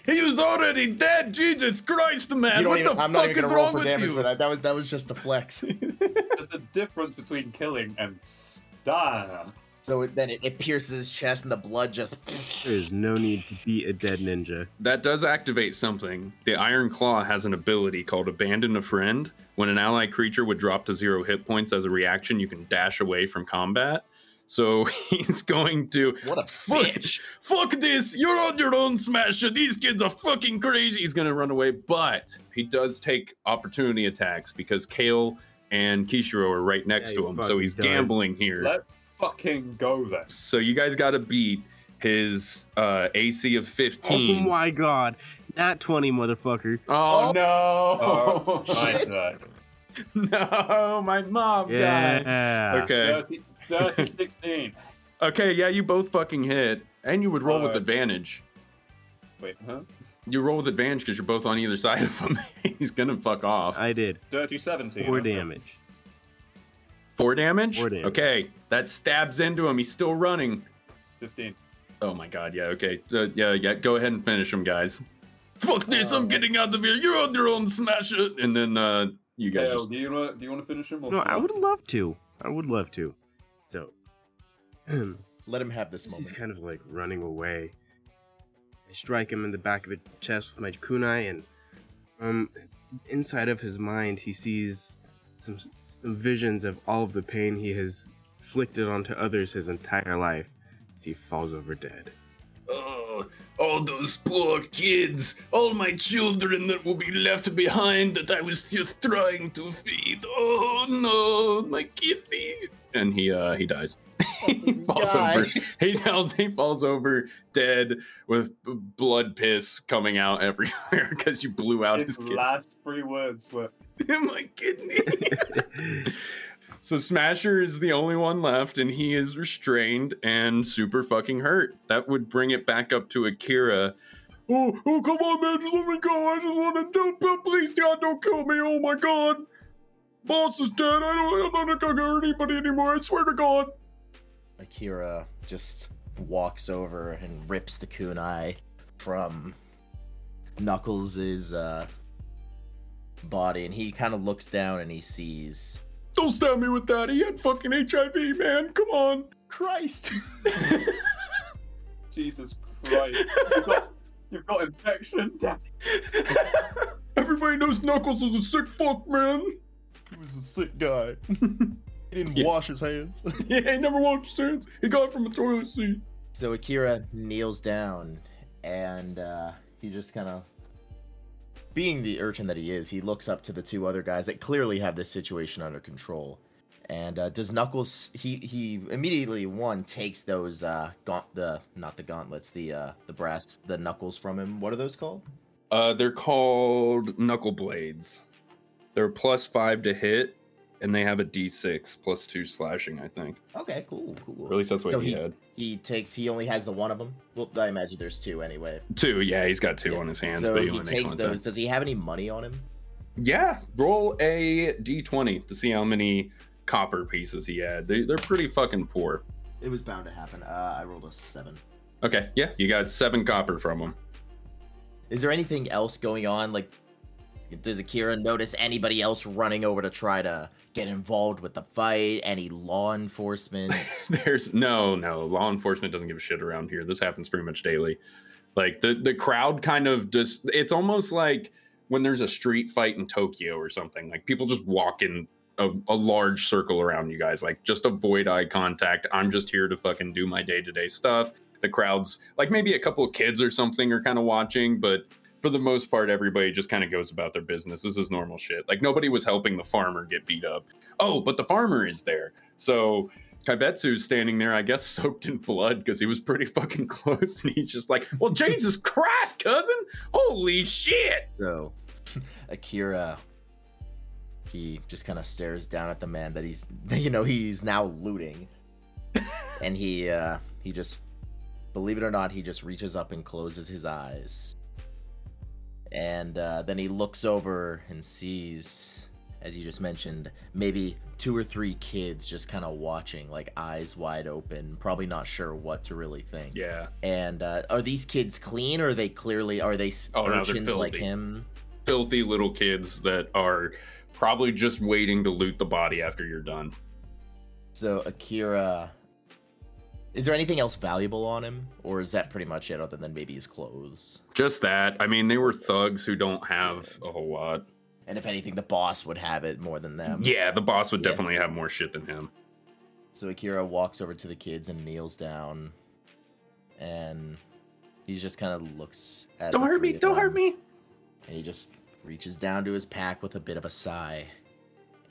he was already dead. Jesus Christ, man! You don't what even, the I'm fuck not even is gonna roll wrong with damage you? for that. That was that was just a flex. There's a difference between killing and style. So it, then it, it pierces his chest and the blood just. There is no need to be a dead ninja. That does activate something. The Iron Claw has an ability called Abandon a Friend. When an ally creature would drop to zero hit points as a reaction, you can dash away from combat. So he's going to What a Fuck, bitch! fuck this! You're on your own, Smasher. These kids are fucking crazy. He's gonna run away, but he does take opportunity attacks because Kayle and Kishiro are right next Yeah, to him. So he's does. gambling here. Let's fucking go then. So you guys got to beat his uh, AC of 15. Oh 15. my god. Not 20, motherfucker. Oh, Oh, no! nice. uh, no, my mom died. Yeah. Okay. 30, 30, 16. Okay, yeah, you both fucking hit. And you would roll with Uh, advantage. Wait, huh? You roll with advantage because you're both on either side of him. He's gonna fuck off. I did. Dirty 17. Four okay. damage. Four damage? Four damage. Okay, that stabs into him. He's still running. 15. Oh my god, yeah, okay. Uh, yeah, yeah, go ahead and finish him, guys. Fuck this, I'm Uh, getting out of here. You're on your own, smash it. And then uh, you guys Kayle, just. do you wanna, do you want to finish him? Or No, I would love to. I would love to. So, Let him have this moment. he's kind of like running away. I strike him in the back of the chest with my kunai, and um, inside of his mind, he sees some some visions of all of the pain he has inflicted onto others his entire life. As he falls over dead. Oh, all those poor kids, all my children that will be left behind that I was just trying to feed. Oh no, my kidney. And he uh he dies. he falls Guy. over. He falls he falls over dead with blood piss coming out everywhere because you blew out his His kidney. last three words were my kidney. So Smasher is the only one left, and he is restrained and super fucking hurt. That would bring it back up to Akira. Oh, oh, come on, man, just let me go. I just want to do, please, God, don't kill me. Oh my God, boss is dead. I don't, I'm not gonna hurt anybody anymore. I swear to God. Akira just walks over and rips the kunai from Knuckles' uh, body, and he kind of looks down and he sees Don't stab me with that. He had fucking HIV, man. Come on. Christ. Jesus Christ. You've got, you've got infection. Damn Everybody knows Knuckles is a sick fuck, man. He was a sick guy. he didn't Yeah. wash his hands. Yeah, he never washed his hands. He got it from a toilet seat. So Akira kneels down and uh, he just kind of, being the urchin that he is, he looks up to the two other guys that clearly have this situation under control. And uh, does Knuckles? He he immediately one takes those uh, gaunt the not the gauntlets the uh, the brass the knuckles from him. What are those called? Uh, they're called knuckle blades. They're plus five to hit, and they have a D6 plus two slashing. I think. Okay, cool, cool. Or at least that's what So he, he- had. He takes. He only has the one of them. Well, I imagine there's two anyway. Two. Yeah, he's got two Yeah. on his hands, so but he he only takes one those. Does he have any money on him? Yeah, roll a D20 to see how many copper pieces he had. They, they're pretty fucking poor. It was bound to happen. Uh, I rolled a seven. Okay, yeah, you got seven copper from him. Is there anything else going on? Like, does Akira notice anybody else running over to try to get involved with the fight? Any law enforcement? There's no, no. Law enforcement doesn't give a shit around here. This happens pretty much daily. Like the the crowd kind of just. It's almost like when there's a street fight in Tokyo or something. Like people just walk in a, a large circle around you guys. Like just avoid eye contact. I'm just here to fucking do my day to day stuff. The crowd's like maybe a couple of kids or something are kind of watching, but for the most part, everybody just kind of goes about their business. This is normal shit. Like nobody was helping the farmer get beat up. Oh, but the farmer is there. So Kaibetsu's standing there, I guess, soaked in blood because he was pretty fucking close, and he's just like, "Well, Jesus Christ, cousin! Holy shit!" So, Akira, he just kind of stares down at the man that he's, you know, he's now looting, and he, uh, he just, believe it or not, he just reaches up and closes his eyes, and uh, then he looks over and sees, as you just mentioned, maybe two or three kids just kind of watching, like eyes wide open, probably not sure what to really think. Yeah, And uh, are these kids clean, or are they clearly are they Oh, no, like him? filthy little kids that are probably just waiting to loot the body after you're done. So Akira, is there anything else valuable on him, or is that pretty much it, other than maybe his clothes? Just that. I mean, they were thugs who don't have a whole lot. And if anything, the boss would have it more than them. Yeah, the boss would Yeah. definitely have more shit than him. So Akira walks over to the kids and kneels down, and he just kind of looks at. Don't hurt me! Don't hurt me! And he just reaches down to his pack with a bit of a sigh,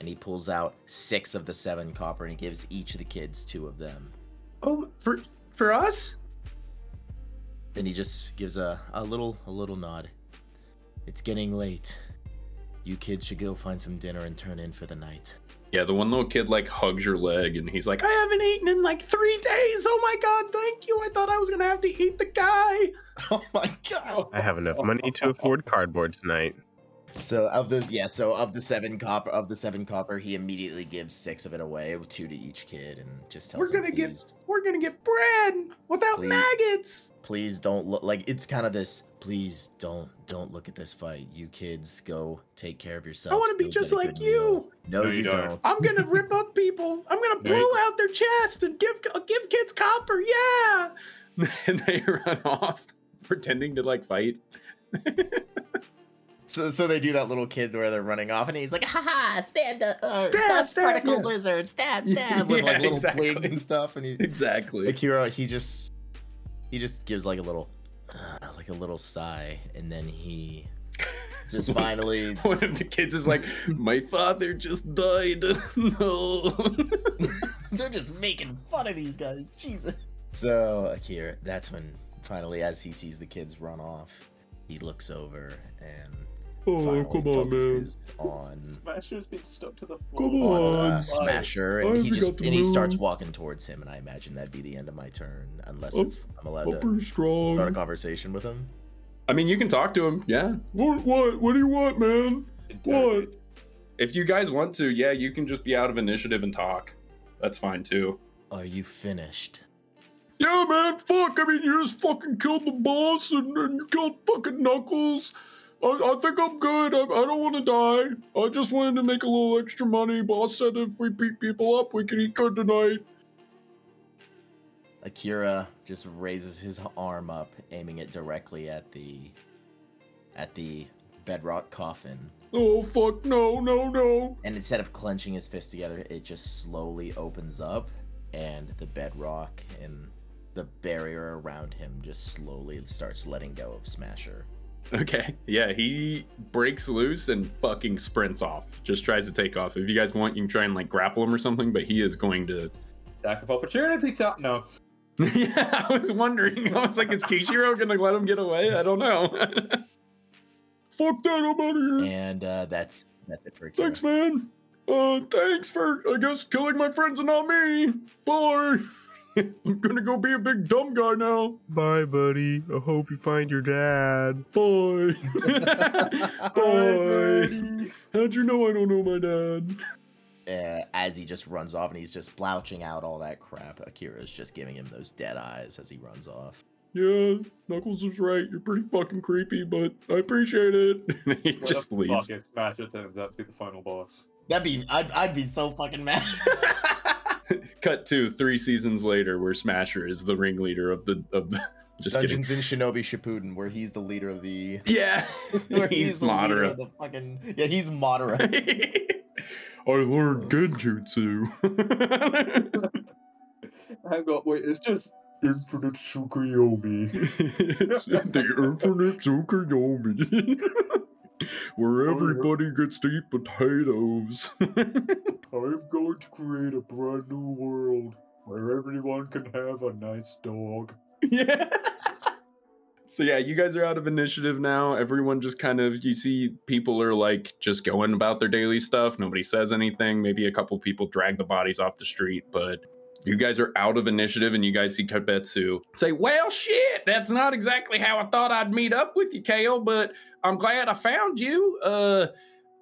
and he pulls out six of the seven copper and he gives each of the kids two of them. Oh, for for us? Then he just gives a, a little a little nod. It's getting late. You kids should go find some dinner and turn in for the night. Yeah, the one little kid like hugs your leg and he's like, I haven't eaten in like three days. Oh my god, thank you. I thought I was gonna have to eat the guy. Oh my god! I have enough money to afford cardboard tonight. So of the yeah, so of the seven copper of the seven copper, he immediately gives six of it away, two to each kid, and just tells We're gonna get we're gonna get bread without Please. maggots. please don't look like it's kind of this. Please don't don't look at this fight. You kids go take care of yourselves. I wanna be just like you. No, No, you, you don't. don't. I'm gonna rip up people. I'm gonna There blow you- out their chest and give uh, give kids copper. Yeah, and they run off pretending to like fight. So, so they do that little kid where they're running off, and he's like, "Ha ha! Stand up, uh, Stab, stab, particle yeah. drizzle, stab, stab!" with Yeah, like little exactly. twigs and stuff. And he, Exactly. Akira, he just, he just gives like a little, uh, like a little sigh, and then he just finally, One of the kids is like, "My father just died." no. they're just making fun of these guys. Jesus. So Akira, that's when finally, as he sees the kids run off, he looks over and Oh, finally come on, man. on Smasher's been stuck to the floor. Come on uh, on. Smasher, I and he just got the and he starts walking towards him, and I imagine that'd be the end of my turn, unless I'm- if I'm allowed I'm to strong. start a conversation with him. I mean, you can talk to him. Yeah. What? What? What do you want, man? What? If you guys want to, yeah, you can just be out of initiative and talk. That's fine too. Are you finished? Yeah, man. Fuck. I mean, you just fucking killed the boss and, and you killed fucking Knuckles. I, I think I'm good. I, I don't want to die. I just wanted to make a little extra money. Boss said if we beat people up, we can eat good tonight. Akira just raises his arm up, aiming it directly at the at the bedrock coffin. Oh fuck! No! No! No! And instead of clenching his fist together, it just slowly opens up, and the bedrock and the barrier around him just slowly starts letting go of Smasher. Okay. Yeah, he breaks loose and fucking sprints off. Just tries to take off. If you guys want, you can try and like grapple him or something, but he is going to. Attack of opportunity. Tap. No. yeah, I was wondering. I was like, is Kishiro gonna let him get away? I don't know. Fuck that! I'm out of here. And uh, that's that's it for Akira. Thanks, man. Uh, thanks for, I guess, killing my friends and not me. Bye. I'm gonna go be a big dumb guy now. Bye, buddy. I hope you find your dad. Bye. Bye. How'd you know I don't know my dad? uh, as he just runs off and he's just slouching out all that crap. Akira's just giving him those dead eyes as he runs off. Yeah, Knuckles is right. You're pretty fucking creepy, but I appreciate it. he What just the leaves. Fuck if Smasher turns out to be the final boss. That'd be I'd, I'd be so fucking mad. Cut to three seasons later, where Smasher is the ringleader of the of the. Just kidding. Dungeons and Shinobi Shippuden, where he's the leader of the. Yeah, Where he's the leader Madara. of the fucking yeah, he's Madara. I learned Genjutsu. I got wait, it's just Infinite Tsukuyomi. It's the infinite Tsukuyomi. Where everybody gets to eat potatoes. I'm going to create a brand new world Where everyone can have a nice dog. yeah. So yeah, you guys are out of initiative now. Everyone just kind of you see people are like just going about their daily stuff. Nobody says anything. Maybe a couple people drag the bodies off the street, but you guys are out of initiative and you guys see Kabetsu say, Well shit, that's not exactly how I thought I'd meet up with you, Kayle, but I'm glad I found you. Uh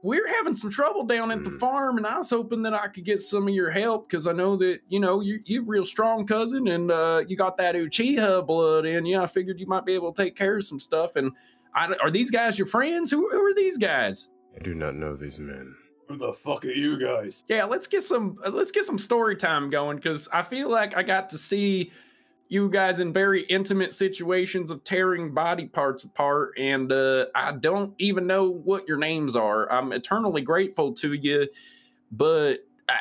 we're having some trouble down at the Hmm. farm, and I was hoping that I could get some of your help because I know that you know you you're real strong, cousin, and uh, you got that Uchiha blood in you. I figured you might be able to take care of some stuff. And I, are these guys your friends? Who, who are these guys? I do not know these men. Who the fuck are you guys? Yeah, let's get some uh, let's get some story time going because I feel like I got to see you guys in very intimate situations of tearing body parts apart, and uh, I don't even know what your names are. I'm eternally grateful to you, but I,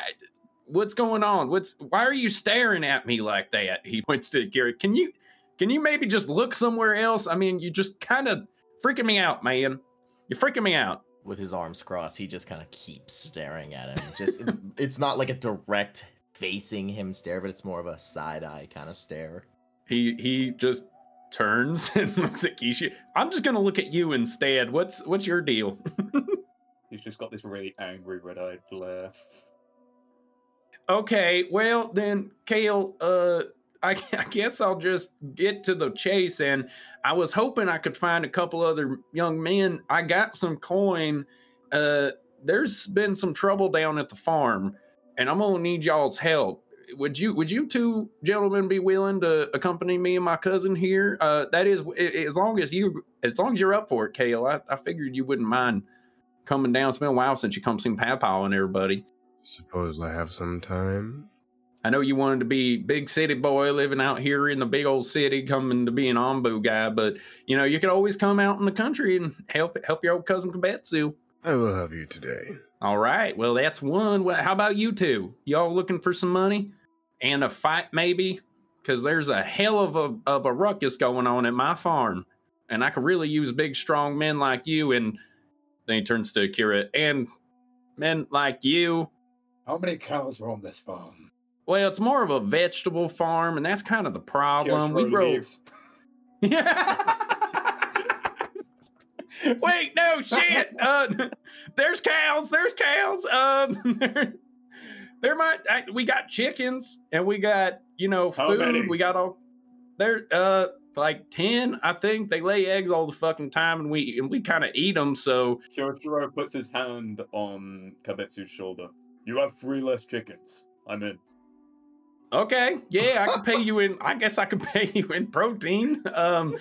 what's going on? What's why are you staring at me like that? He points to Gary. Can you can you maybe just look somewhere else? I mean, you're just kind of freaking me out, man. You're freaking me out. With his arms crossed, he just kind of keeps staring at him. Just it's not like a direct facing him stare, but it's more of a side eye kind of stare. He he just turns and looks at Kishi. I'm just gonna look at you instead. What's what's your deal? He's just got this really angry red-eyed glare. okay, well then, Kayle. Uh, I, I guess I'll just get to the chase. And I was hoping I could find a couple other young men. I got some coin. Uh, there's been some trouble down at the farm, and I'm gonna need y'all's help. Would you would you two gentlemen be willing to accompany me and my cousin here? Uh, that is, as long as you as long as you're up for it, Kayle. I, I figured you wouldn't mind coming down. It's been a while since you come see Papa and everybody. Suppose I have some time. I know you wanted to be big city boy living out here in the big old city, coming to be an Anbu guy, but you know you could always come out in the country and help help your old cousin Kabetsu. I will have you today. All right, well that's one. Well, how about you two? Y'all looking for some money and a fight maybe? Because there's a hell of a of a ruckus going on at my farm, and I could really use big strong men like you. And then he turns to Akira and men like you. How many cows are on this farm? Well, it's more of a vegetable farm, and that's kind of the problem. We grow. leaves. Wait, no shit. Uh, there's cows. There's cows. Um, there, there might. I, we got chickens, and we got you know food. We got all. There, uh, like ten, I think. They lay eggs all the fucking time, and we and we kind of eat them. So Kyoshiro puts his hand on Kabetsu's shoulder. You have three less chickens. I'm in. Okay, yeah, I can pay you in. I guess I can pay you in protein. Um,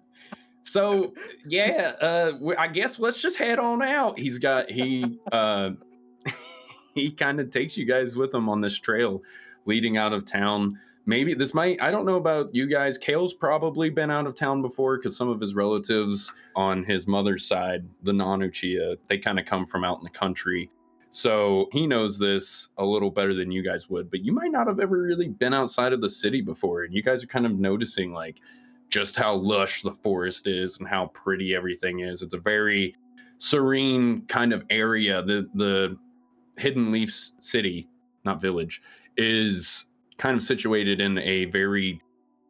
so yeah, uh, I guess let's just head on out. He's got he uh, he kind of takes you guys with him on this trail leading out of town. Maybe this might. I don't know about you guys. Kayle's probably been out of town before because some of his relatives on his mother's side, the non-Uchiha, they kind of come from out in the country. So he knows this a little better than you guys would, but you might not have ever really been outside of the city before. And you guys are kind of noticing like just how lush the forest is and how pretty everything is. It's a very serene kind of area. The the Hidden Leafs city, not village, is kind of situated in a very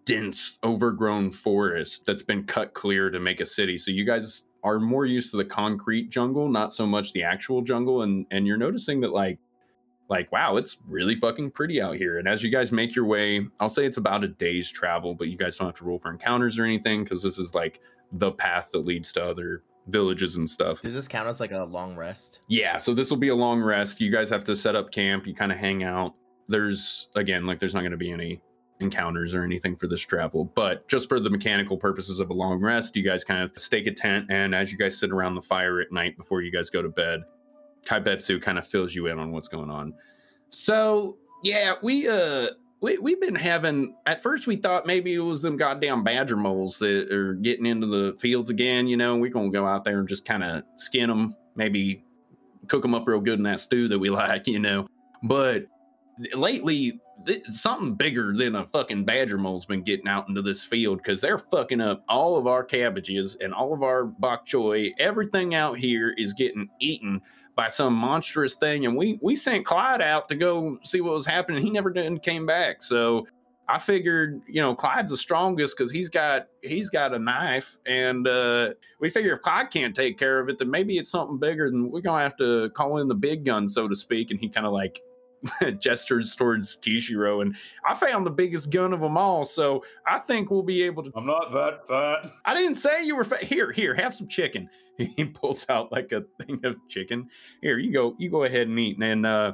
dense, overgrown forest that's been cut clear to make a city. So you guys are more used to the concrete jungle, not so much the actual jungle. And and you're noticing that like like wow, it's really fucking pretty out here. And as you guys make your way, I'll say it's about a day's travel, but you guys don't have to roll for encounters or anything because this is like the path that leads to other villages and stuff. Does this count as like a long rest? Yeah, so this will be a long rest. You guys have to set up camp. You kind of hang out. There's again, like there's not going to be any encounters or anything for this travel, but just for the mechanical purposes of a long rest, you guys kind of stake a tent. And as you guys sit around the fire at night before you guys go to bed, Kaibetsu kind of fills you in on what's going on. So yeah, we uh we we've been having. At first, we thought maybe it was them goddamn badger moles that are getting into the fields again. You know, we're gonna go out there and just kind of skin them, maybe cook them up real good in that stew that we like. You know, but lately th- something bigger than a fucking badger mole's been getting out into this field because they're fucking up all of our cabbages and all of our bok choy. Everything out here is getting eaten by some monstrous thing. And we we sent Clyde out to go see what was happening. He never did came back. So I figured, you know, Clyde's the strongest because he's got he's got a knife, and uh, we figure if Clyde can't take care of it, then maybe it's something bigger. Than we're gonna have to call in the big gun, so to speak. And he kind of like gestures towards Kishiro, and I found the biggest gun of them all. So I think we'll be able to. I'm not that fat. I didn't say you were fat. Here, here, have some chicken. He pulls out like a thing of chicken. Here, you go. You go ahead and eat. And uh,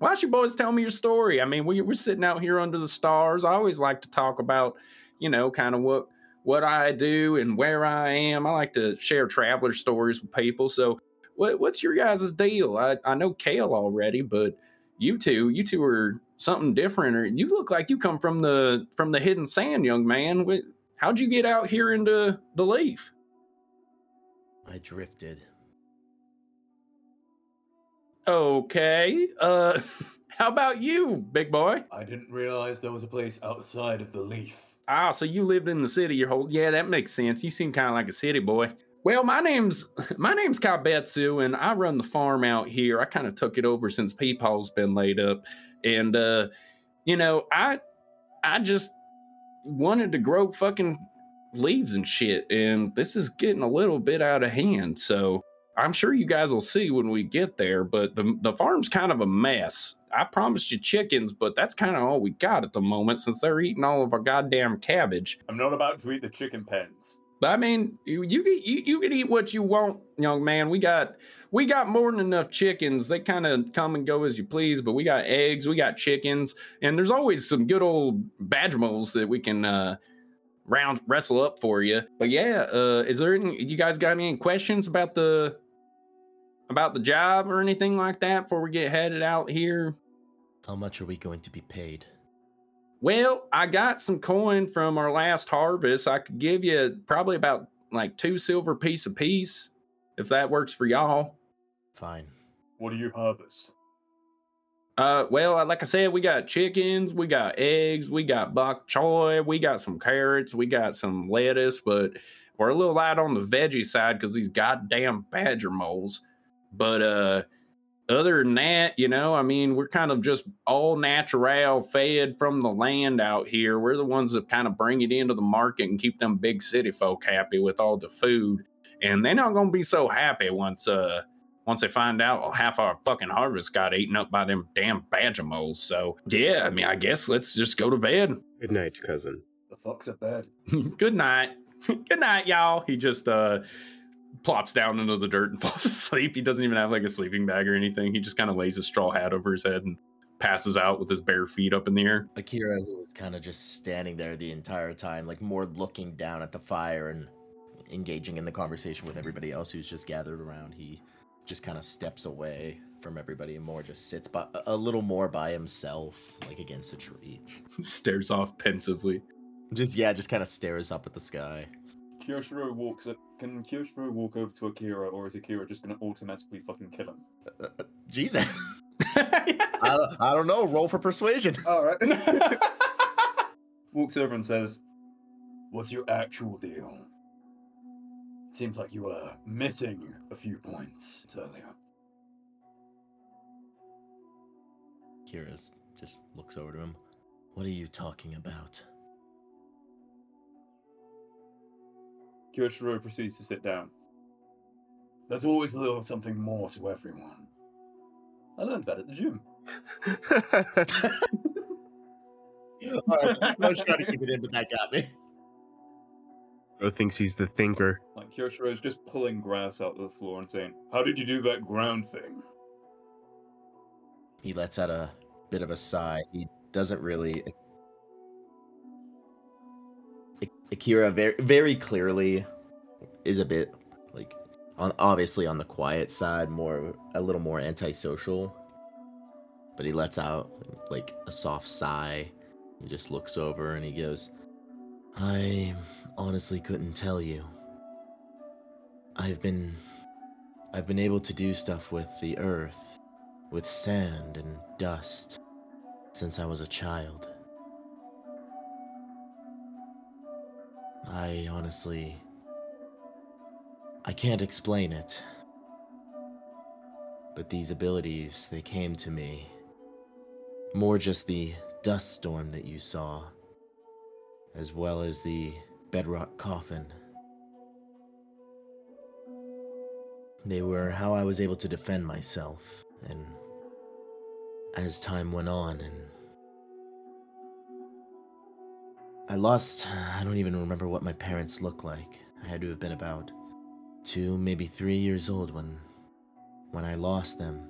why don't you boys tell me your story? I mean, we, we're sitting out here under the stars. I always like to talk about, you know, kind of what what I do and where I am. I like to share traveler stories with people. So, what, what's your guys' deal? I, I know Kayle already, but you two, you two are something different. Or you look like you come from the from the hidden sand, young man. What, how'd you get out here into the leaf? I drifted. Okay. Uh, how about you, big boy? I didn't realize there was a place outside of the leaf. Ah, so you lived in the city your whole yeah, that makes sense. You seem kind of like a city boy. Well, my name's my name's Kaibetsu, and I run the farm out here. I kind of took it over since Peepaw's been laid up, and uh, you know, I I just wanted to grow fucking leaves and shit, and this is getting a little bit out of hand. So I'm sure you guys will see when we get there. But the the farm's kind of a mess. I promised you chickens, but that's kind of all we got at the moment since they're eating all of our goddamn cabbage. I'm not about to eat the chicken pens. But I mean, you you you, can eat what you want, young man. We got we got more than enough chickens. They kind of come and go as you please, but we got eggs, we got chickens, and there's always some good old badgermoles that we can uh round wrestle up for you. But yeah, uh is there any you guys got any questions about the about the job or anything like that before we get headed out here? How much are we going to be paid? Well, I got some coin from our last harvest. I could give you probably about like two silver piece a piece, if that works for y'all. Fine. What do you harvest? Uh, well, like I said, we got chickens, we got eggs, we got bok choy, we got some carrots, we got some lettuce, but we're a little light on the veggie side because these goddamn badger moles. But uh, other than that, you know, I mean, we're kind of just all natural fed from the land out here. We're the ones that kind of bring it into the market and keep them big city folk happy with all the food. And they're not gonna be so happy once uh once they find out half our fucking harvest got eaten up by them damn badger moles. So yeah, I mean I guess let's just go to bed. Good night, cousin. The fuck's a bed. Good night. Good night, y'all. He just uh plops down into the dirt and falls asleep. He doesn't even have like a sleeping bag or anything. He just kind of lays a straw hat over his head and passes out with his bare feet up in the air. Akira, who was kind of just standing there the entire time, like more looking down at the fire and engaging in the conversation with everybody else who's just gathered around, he just kind of steps away from everybody and more just sits by, a little more by himself, like against a tree. Stares off pensively. Just yeah, just kind of stares up at the sky. Kyoshiro walks up. Can Kyoshiro walk over to Akira, or is Akira just going to automatically fucking kill him? Uh, uh, Jesus, I, don't, I don't know. Roll for persuasion. All right. walks over and says, "What's your actual deal? Seems like you were missing a few points earlier." Kira's just looks over to him. What are you talking about? Kyoshiro proceeds to sit down. There's always a little something more to everyone. I learned that at the gym. Alright, I was trying to keep it in, but that got me. Bro thinks he's the thinker. Like Kyoshiro is just pulling grass out of the floor and saying, "How did you do that ground thing?" He lets out a bit of a sigh. He doesn't really. Akira very very clearly is a bit like on obviously on the quiet side, more a little more antisocial. But he lets out like a soft sigh. He just looks over and he goes, "I honestly couldn't tell you. I've been I've been able to do stuff with the earth, with sand and dust since I was a child. I honestly. I can't explain it. But these abilities, they came to me. More just the dust storm that you saw, as well as the bedrock coffin. They were how I was able to defend myself, and as time went on, and I lost. I don't even remember what my parents looked like. I had to have been about two, maybe three years old when, when I lost them.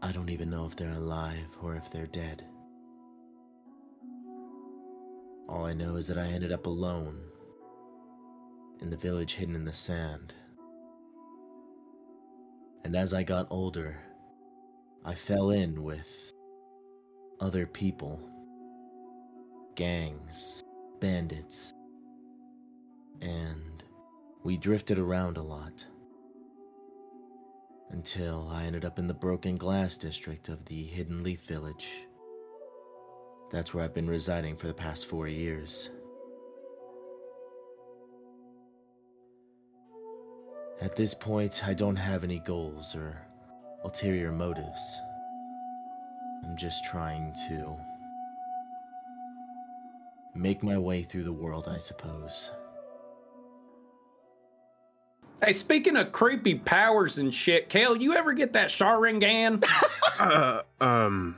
I don't even know if they're alive or if they're dead. All I know is that I ended up alone in the village hidden in the sand. And as I got older, I fell in with other people, gangs, bandits, and we drifted around a lot. Until I ended up in the broken glass district of the Hidden Leaf Village. That's where I've been residing for the past four years. At this point, I don't have any goals or ulterior motives. I'm just trying to make my way through the world, I suppose. Hey, speaking of creepy powers and shit, Kayle, you ever get that Sharingan? Uh, um,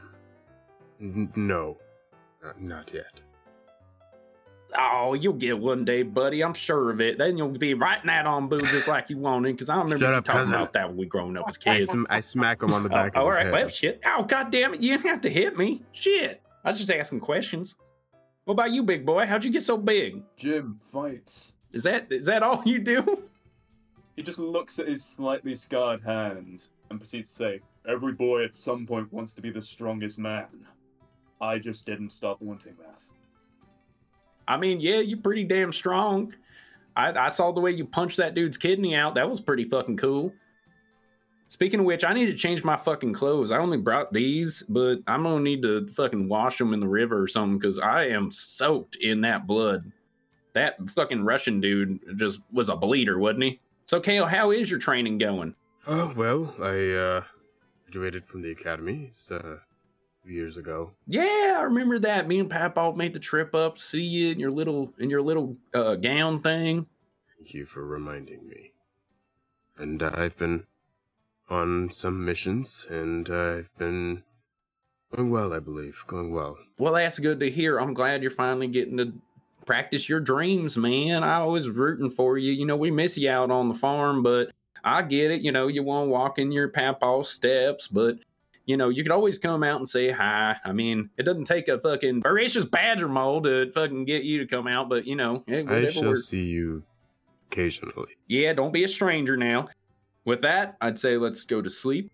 n- no, Uh, not yet. oh, you'll get one day, buddy. I'm sure of it. Then you'll be writing that on boo just like you wanted, because I remember Shut you up, talking cousin. about that when we growing up as kids. I, kids. sm- I smack him on the Oh, back of all his right, head. well, shit. Oh, god damn it. You didn't have to hit me. Shit. I was just asking questions. What about you, big boy? How'd you get so big? Jim fights. Is that is that all you do? He just looks at his slightly scarred hand and proceeds to say, Every boy at some point wants to be the strongest man. I just didn't stop wanting that. I mean, yeah, you're pretty damn strong. I, I saw the way you punched that dude's kidney out. That was pretty fucking cool. Speaking of which, I need to change my fucking clothes. I only brought these, but I'm gonna need to fucking wash them in the river or something because I am soaked in that blood. That fucking Russian dude just was a bleeder, wasn't he? So, Kayle, how is your training going? Oh well, I uh, graduated from the academy uh, a few years ago. Yeah, I remember that. Me and Papa made the trip up, see you in your little in your little uh, gown thing. Thank you for reminding me. And uh, I've been on some missions, and uh, I've been going well, I believe. Going well. Well, that's good to hear. I'm glad you're finally getting to practice your dreams, man. I was rooting for you. You know, we miss you out on the farm, but I get it. You know, you want to walk in your papa's steps, but you know, you could always come out and say hi. I mean, it doesn't take a fucking voracious badger mole to fucking get you to come out, but you know, hey, I shall works. see you occasionally. Yeah, don't be a stranger now. With that, I'd say let's go to sleep.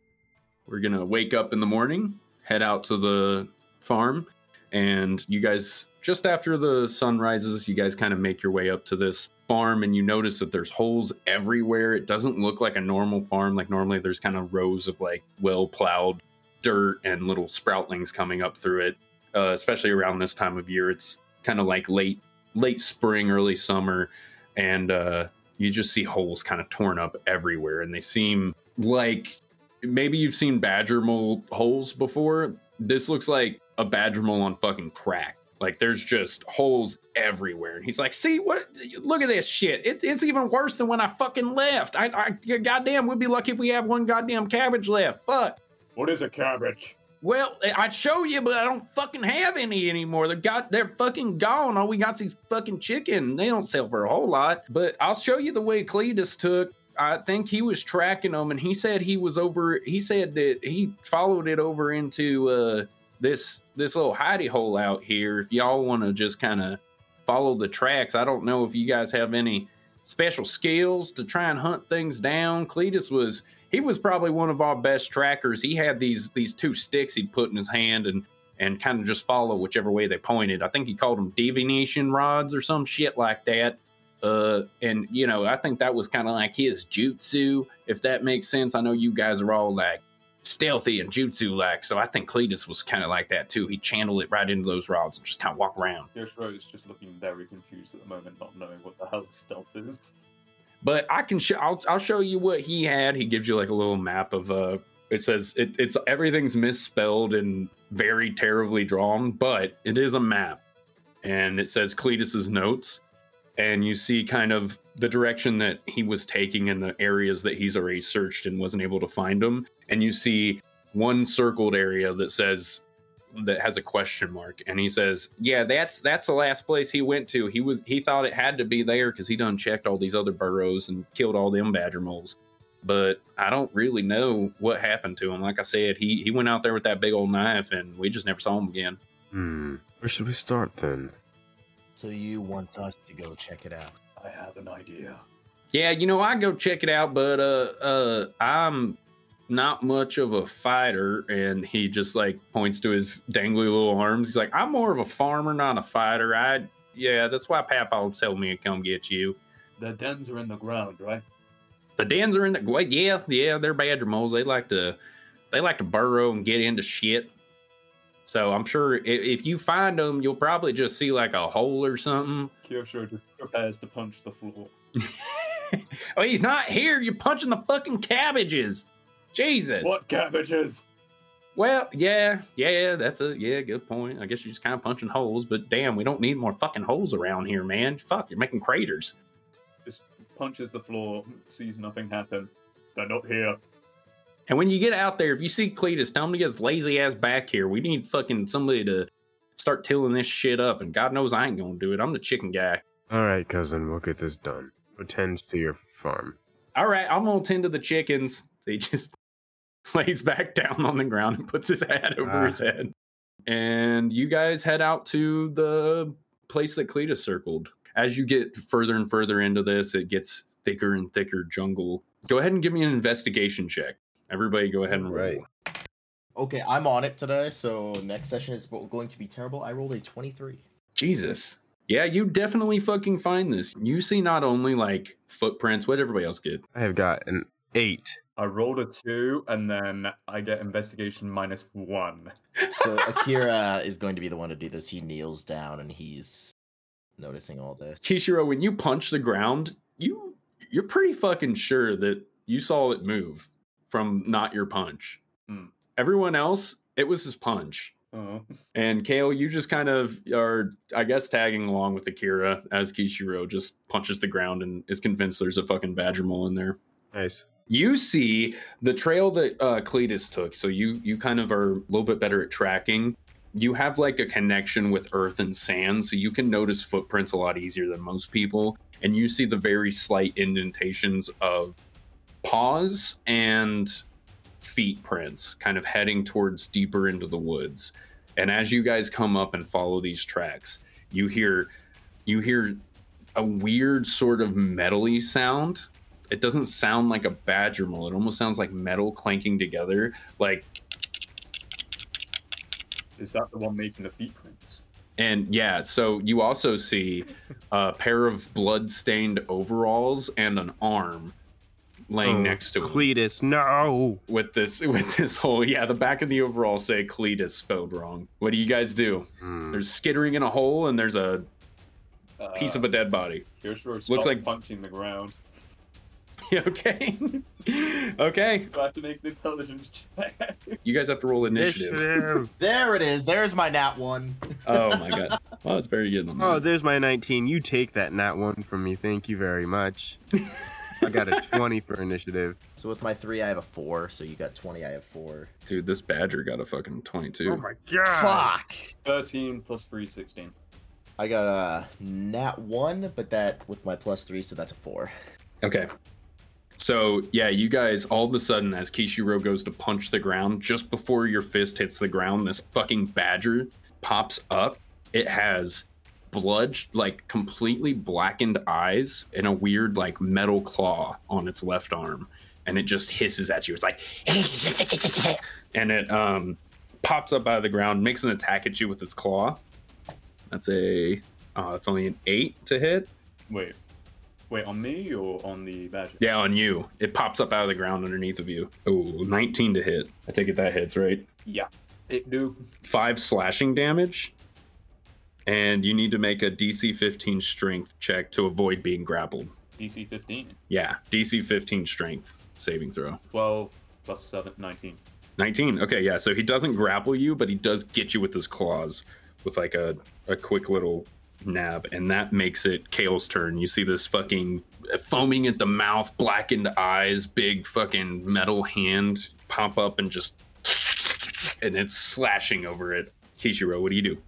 We're going to wake up in the morning, head out to the farm, and you guys, just after the sun rises, you guys kind of make your way up to this farm and you notice that there's holes everywhere. It doesn't look like a normal farm. Like normally there's kind of rows of like well plowed dirt and little sproutlings coming up through it. Uh, especially around this time of year, it's kind of like late late spring, early summer, and uh, you just see holes kind of torn up everywhere and they seem like maybe you've seen badger mole holes before. This looks like a badger mole on fucking crack. Like there's just holes everywhere. And he's like see what look at this shit. It, it's even worse than when i fucking left. I, I goddamn we'd be lucky if we have one goddamn cabbage left. Fuck. What is a cabbage? Well, I'd show you, but I don't fucking have any anymore. They're got they're fucking gone. All we got's these fucking chicken. They don't sell for a whole lot. But I'll show you the way Cletus took. I think he was tracking them, and he said he was over. He said that he followed it over into uh, this this little hidey hole out here. If y'all want to just kind of follow the tracks, I don't know if you guys have any special skills to try and hunt things down. Cletus was he was probably one of our best trackers. He had these these two sticks he'd put in his hand and and kind of just follow whichever way they pointed. I think he called them divination rods or some shit like that. Uh, and you know, I think that was kind of like his jutsu, if that makes sense. I know you guys are all like stealthy and jutsu like, so I think Cletus was kind of like that too. He channeled it right into those rods and just kind of walk around. Yoshiro is just looking very confused at the moment, not knowing what the hell stealth is. But I can show. I'll, I'll show you what he had. He gives you like a little map of uh. It says it, it's everything's misspelled and very terribly drawn, but it is a map, and it says Cletus's notes, and you see kind of the direction that he was taking and the areas that he's already searched and wasn't able to find them, and you see one circled area that says that has a question mark and he says yeah that's that's the last place he went to he was he thought it had to be there because he done checked all these other burrows and killed all them badger moles but i don't really know what happened to him like i said he he went out there with that big old knife and we just never saw him again Hmm. Where should we start then? So you want us to go check it out? I have an idea. yeah you know i go check it out but uh uh i'm not much of a fighter and he just like points to his dangly little arms. He's like i'm more of a farmer not a fighter. I yeah that's why papa told me to come get you. The dens are in the ground, right? the dens are in the well, yeah yeah they're badger moles they like to they like to burrow and get into shit. So i'm sure if, if you find them you'll probably just see like a hole or something. Kyosho just prepares to punch the floor. oh he's not here. You're punching the fucking cabbages jesus What cabbages? Well, yeah, yeah, that's a yeah, good point. I guess you're just kind of punching holes, but damn, we don't need more fucking holes around here, man. Fuck, you're making craters. Just punches the floor, sees nothing happen. They're not here. And when you get out there, if you see Cletus, tell him to get his lazy ass back here. We need fucking somebody to start tilling this shit up. And God knows I ain't gonna do it. I'm the chicken guy. All right, cousin, we'll get this done. Attend to your farm. All right, I'm gonna tend to the chickens. They just lays back down on the ground and puts his hat over Ah. his head. And you guys head out to the place that Cletus circled. As you get further and further into this, it gets thicker and thicker jungle. Go ahead and give me an investigation check. Everybody, go ahead and roll. Right. Okay, I'm on it today, so next session is going to be terrible. I rolled a 23. Jesus. Yeah, you definitely fucking find this. You see not only like footprints, what everybody else get. I have got an eight. I rolled a two, and then I get investigation minus one. So Akira is going to be the one to do this. He kneels down and he's noticing all this. Kishiro, when you punch the ground, you you're pretty fucking sure that you saw it move from not your punch. Hmm. Everyone else, it was his punch. Oh. And Kayle, you just kind of are, I guess, tagging along with Akira as Kishiro just punches the ground and is convinced there's a fucking badger mole in there. Nice. You see the trail that uh, Cletus took, so you you kind of are a little bit better at tracking. You have like a connection with earth and sand, so you can notice footprints a lot easier than most people. And you see the very slight indentations of paws and feet prints, kind of heading towards deeper into the woods. And as you guys come up and follow these tracks, you hear you hear a weird sort of metally sound it doesn't sound like a badger mole. It almost sounds like metal clanking together. Like, Is that the one making the feet prints? and yeah, so you also see a pair of blood-stained overalls and an arm laying Oh, next to it Cletus, no. with this with this whole yeah. The back of the overall say Cletus spelled wrong. What do you guys do? Hmm. There's skittering in a hole and there's a Uh, piece of a dead body. Kyosho looks like- punching the ground. okay, okay. Do I have to make the intelligence check? You guys have to roll initiative. Initiative. There it is. There's my nat one. Oh my god. Well, it's very good. Oh, there's my 19. You take that nat one from me. Thank you very much. I got a 20 for initiative. So with my three, I have a four. So you got 20, I have four. Dude, this badger got a fucking 22. Oh my god. Fuck! 13 plus 3, 16. I got a nat one, but that with my plus three, so that's a four. Okay. So, yeah, you guys, all of a sudden, as Kishiro goes to punch the ground, just before your fist hits the ground, this fucking badger pops up. It has blood, like completely blackened eyes and a weird, like, metal claw on its left arm. And it just hisses at you. It's like, and it um, pops up out of the ground, makes an attack at you with its claw. That's a, uh, that's only an eight to hit. Wait. Wait, on me or on the badger? Yeah, on you. It pops up out of the ground underneath of you. Oh, 19 to hit. I take it that hits, right? Yeah. It do. Five slashing damage. And you need to make a DC 15 strength check to avoid being grappled. DC 15. Yeah, DC 15 strength saving throw. 12 plus 7, 19. 19. Okay, yeah. So he doesn't grapple you, but he does get you with his claws with like a, a quick little nab. And that makes it Kayle's turn. You see this fucking foaming at the mouth, blackened eyes, big fucking metal hand pop up and just. And it's slashing over it. Kishiro, what do you do?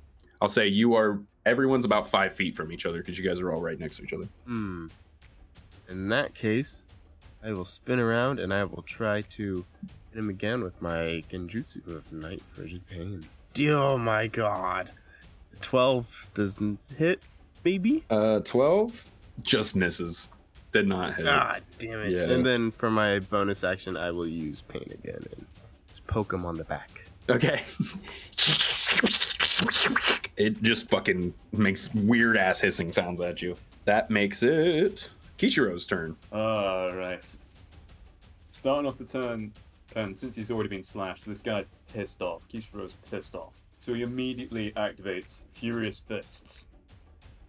I'll say you are. Everyone's about five feet from each other because you guys are all right next to each other. Hmm. In that case, I will spin around and I will try to hit him again with my Genjutsu of Night Frigid Pain. Oh my god. 12 doesn't hit, maybe? Uh, 12 just misses. Did not hit. God damn it. Yeah. And then for my bonus action, I will use Pain again and just poke him on the back. Okay. it just fucking makes weird ass hissing sounds at you. That makes it Kishiro's turn. Alright. Starting off the turn, and since he's already been slashed, this guy's pissed off. Kishiro's pissed off. So he immediately activates Furious Fists.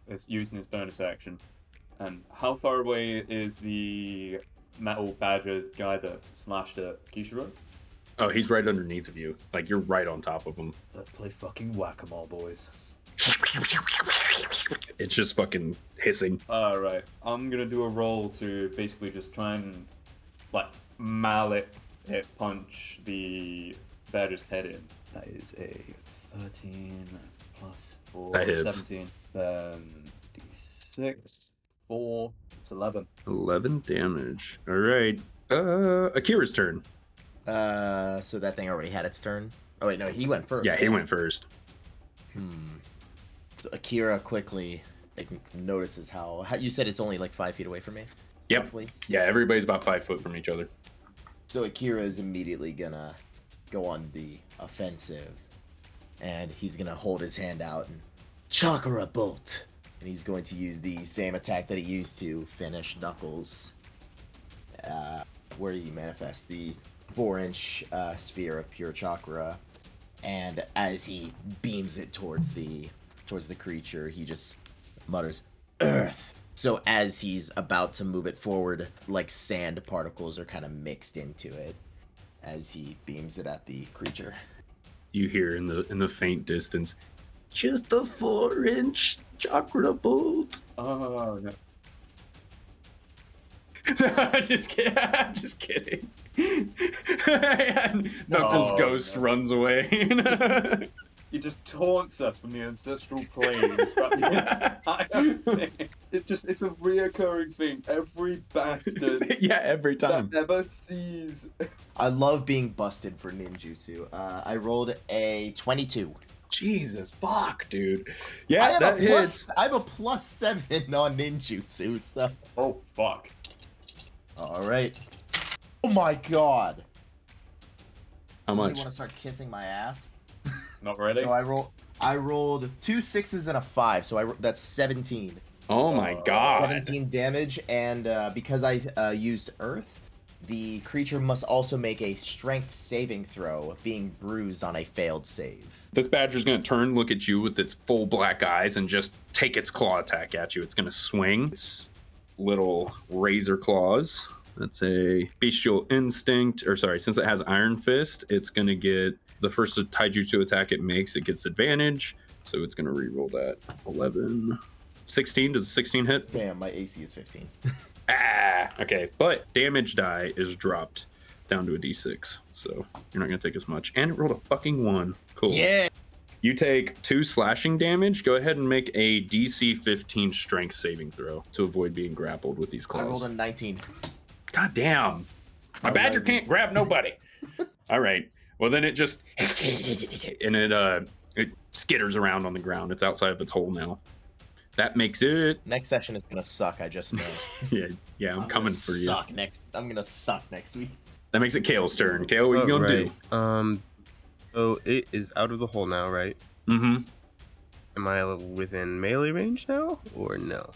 It's using his bonus action. And how far away is the metal badger guy that slashed at Kishiro? Oh, he's right underneath of you. Like you're right on top of him. Let's play fucking whack-a-mole, boys. It's just fucking hissing. Alright, I'm gonna do a roll to basically just try and, like, mallet hit punch the badger's head in. That is a 13 plus 4, That hits. 17. Then d6, 4, it's 11. 11 damage. All right. Uh, Akira's turn. Uh, so that thing already had its turn. Oh wait, no, he went first. Yeah, he went first. Hmm. So Akira quickly like notices how, how you said it's only like five feet away from me. Yep. Roughly. Yeah, everybody's about five foot from each other. So Akira is immediately gonna go on the offensive, and he's gonna hold his hand out and chakra bolt, and he's going to use the same attack that he used to finish Knuckles, uh, where he manifests the four-inch uh, sphere of pure chakra, and as he beams it towards the towards the creature, he just mutters, "Earth." So as he's about to move it forward, like sand particles are kind of mixed into it as he beams it at the creature. You hear in the in the faint distance, just a four inch chakra bolt. Oh, no. just kidding. I'm just kidding. Knuckles No, ghost no. runs away. He just taunts us from the ancestral plane. it just, it's a reoccurring thing. Every bastard yeah, every time. that ever sees I love being busted for ninjutsu. Uh, I rolled a 22. Jesus fuck, dude. I Yeah, have that a plus. hits. I have a plus seven on ninjutsu. So, Oh fuck! all right. Oh my god! How much? You want to start kissing my ass? Not ready. So I roll. I rolled two sixes and a five, so I that's 17. Oh my Uh, god. 17 damage, and uh, because I uh, used Earth, the creature must also make a Strength saving throw, being bruised on a failed save. This badger's gonna turn, look at you with its full black eyes, and just take its claw attack at you. It's gonna swing its little razor claws. That's a bestial instinct, or sorry, since it has Iron Fist, it's gonna get the first taijutsu attack it makes, it gets advantage. So it's gonna reroll that. 11. 16, does a 16 hit? Damn, my AC is 15. Ah, okay. But damage die is dropped down to a d6. So you're not gonna take as much. And it rolled a fucking one. Cool. Yeah. You take two slashing damage. Go ahead and make a DC 15 strength saving throw to avoid being grappled with these claws. I rolled a 19. God damn. My badger can't grab nobody. All right. Well, then it just and it uh it skitters around on the ground. It's outside of its hole now. That makes it. Next session is gonna suck. I just know. Yeah, yeah. I'm, gonna coming for you. Suck next. I'm gonna suck next week. That makes it Kayle's turn. Kayle, what are you Oh, gonna right. Um, so it is out of the hole now, right? Mm-hmm. Am I within melee range now, or no?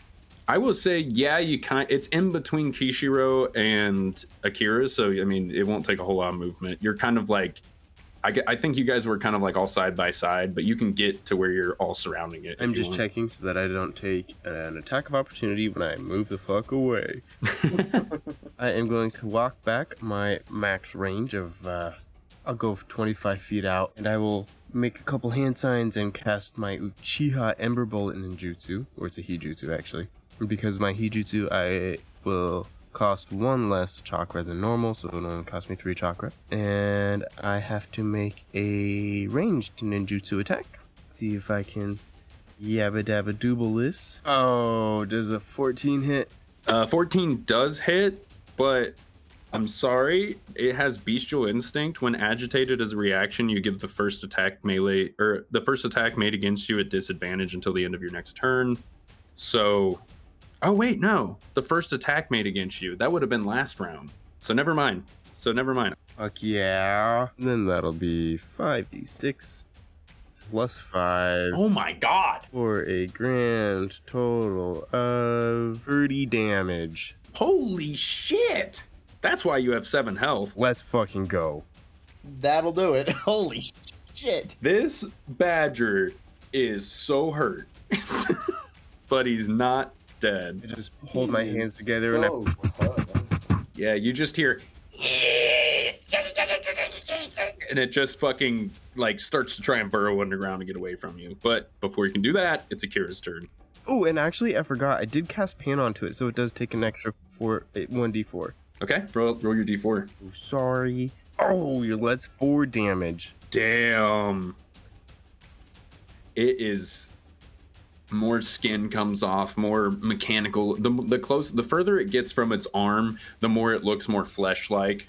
I will say, yeah, you kind. It's in between Kishiro and Akira, so I mean, it won't take a whole lot of movement. You're kind of like I, I think you guys were kind of like all side by side, but you can get to where you're all surrounding it. I'm just want. checking so that I don't take an attack of opportunity when I move the fuck away. I am going to walk back my max range of, uh, I'll go 25 feet out, and I will make a couple hand signs and cast my Uchiha Ember Bullet ninjutsu, or it's a Hijutsu actually. Because my Hijutsu, I will cost one less chakra than normal, so it'll only cost me three chakra. And I have to make a ranged ninjutsu attack. See if I can yabba dabba dooble this. Oh, does a 14 hit? Uh, 14 does hit, but I'm sorry. It has bestial instinct. When agitated as a reaction, you give the first attack melee or the first attack made against you at disadvantage until the end of your next turn. So, oh wait, no, the first attack made against you that would have been last round. So never mind. So never mind. Fuck yeah. Then that'll be 5d6 plus 5 Oh my god! for a grand total of 30 damage. Holy shit! That's why you have seven health. Let's fucking go. That'll do it. Holy shit. This badger is so hurt, but he's not dead. I just hold my hands together and I. Yeah, you just hear and it just fucking like starts to try and burrow underground to get away from you. But before you can do that, it's Akira's turn. Oh, and actually, I forgot. I did cast Pan onto it, so it does take an extra four, eh, one d4. Okay, roll, roll your d4. Oh, sorry. Oh, your let's four damage. Damn. It is more skin comes off, more mechanical. The the close the further it gets from its arm, the more it looks more flesh like.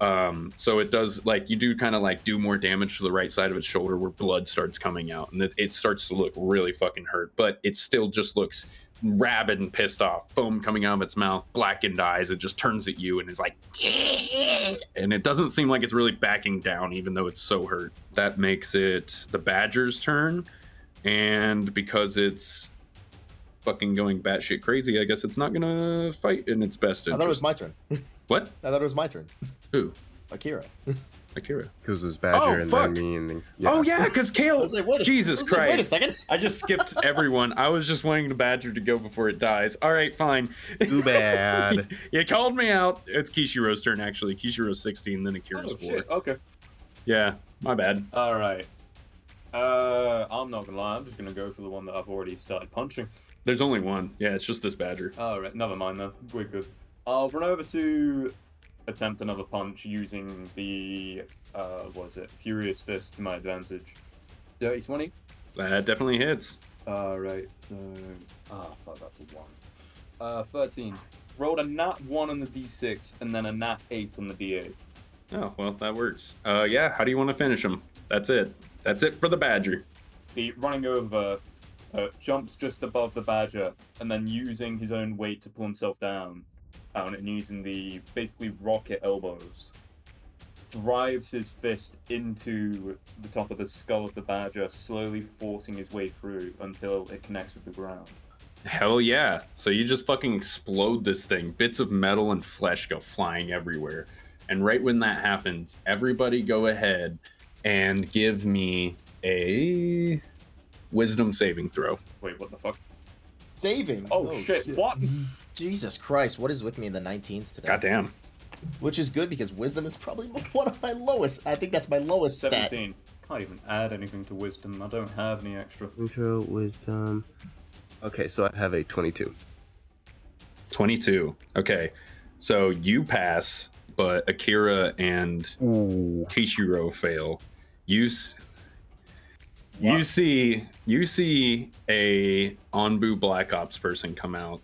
Um, so it does like you do kind of like do more damage to the right side of its shoulder where blood starts coming out and it, it starts to look really fucking hurt, but it still just looks rabid and pissed off, foam coming out of its mouth, blackened eyes. It just turns at you and is like, and it doesn't seem like it's really backing down, even though it's so hurt. That makes it the Badger's turn, and because it's fucking going batshit crazy, I guess it's not gonna fight in its best I thought it was my turn. what? I thought it was my turn. Who? Akira. Akira. Because it was Badger Oh, and fuck. then me and then. Oh yeah, because I Kayle. was like, wait a, Jesus I was like, Wait a second. I just skipped everyone. I was just wanting the Badger to go before it dies. All right, fine. Too bad. you called me out. It's Kishiro's turn, actually. Kishiro's 16, then Akira's Oh 4. shit. Okay. Yeah, my bad. All right. Uh, I'm not gonna lie. I'm just gonna go for the one that I've already started punching. There's only one. Yeah, it's just this Badger. All right. Never mind then. We're good. I'll run over to attempt another punch using the uh, what is it? Furious Fist to my advantage. Dirty twenty. That definitely hits. All right. So, ah, fuck. That's a one. Uh, thirteen. Rolled a nat one on the d6 and then a nat eight on the d8. Oh, well, that works. Uh, yeah, how do you want to finish him? That's it. That's it for the Badger. The running over uh, jumps just above the badger and then using his own weight to pull himself down, down and using the basically rocket elbows, drives his fist into the top of the skull of the badger, slowly forcing his way through until it connects with the ground. Hell yeah. So you just fucking explode this thing. Bits of metal and flesh go flying everywhere. And right when that happens, everybody go ahead and give me a wisdom saving throw. Wait, what the fuck? Saving. Oh, oh shit, what? Jesus Christ, what is with me in the 19s today? Goddamn. Which is good because wisdom is probably one of my lowest. I think that's my lowest stat. 17. Can't even add anything to wisdom. I don't have any extra. Intro wisdom. Okay, so I have a 22. 22. Okay. So you pass, but Akira and Ooh. Kishiro fail. You you see you see a Anbu Black Ops person come out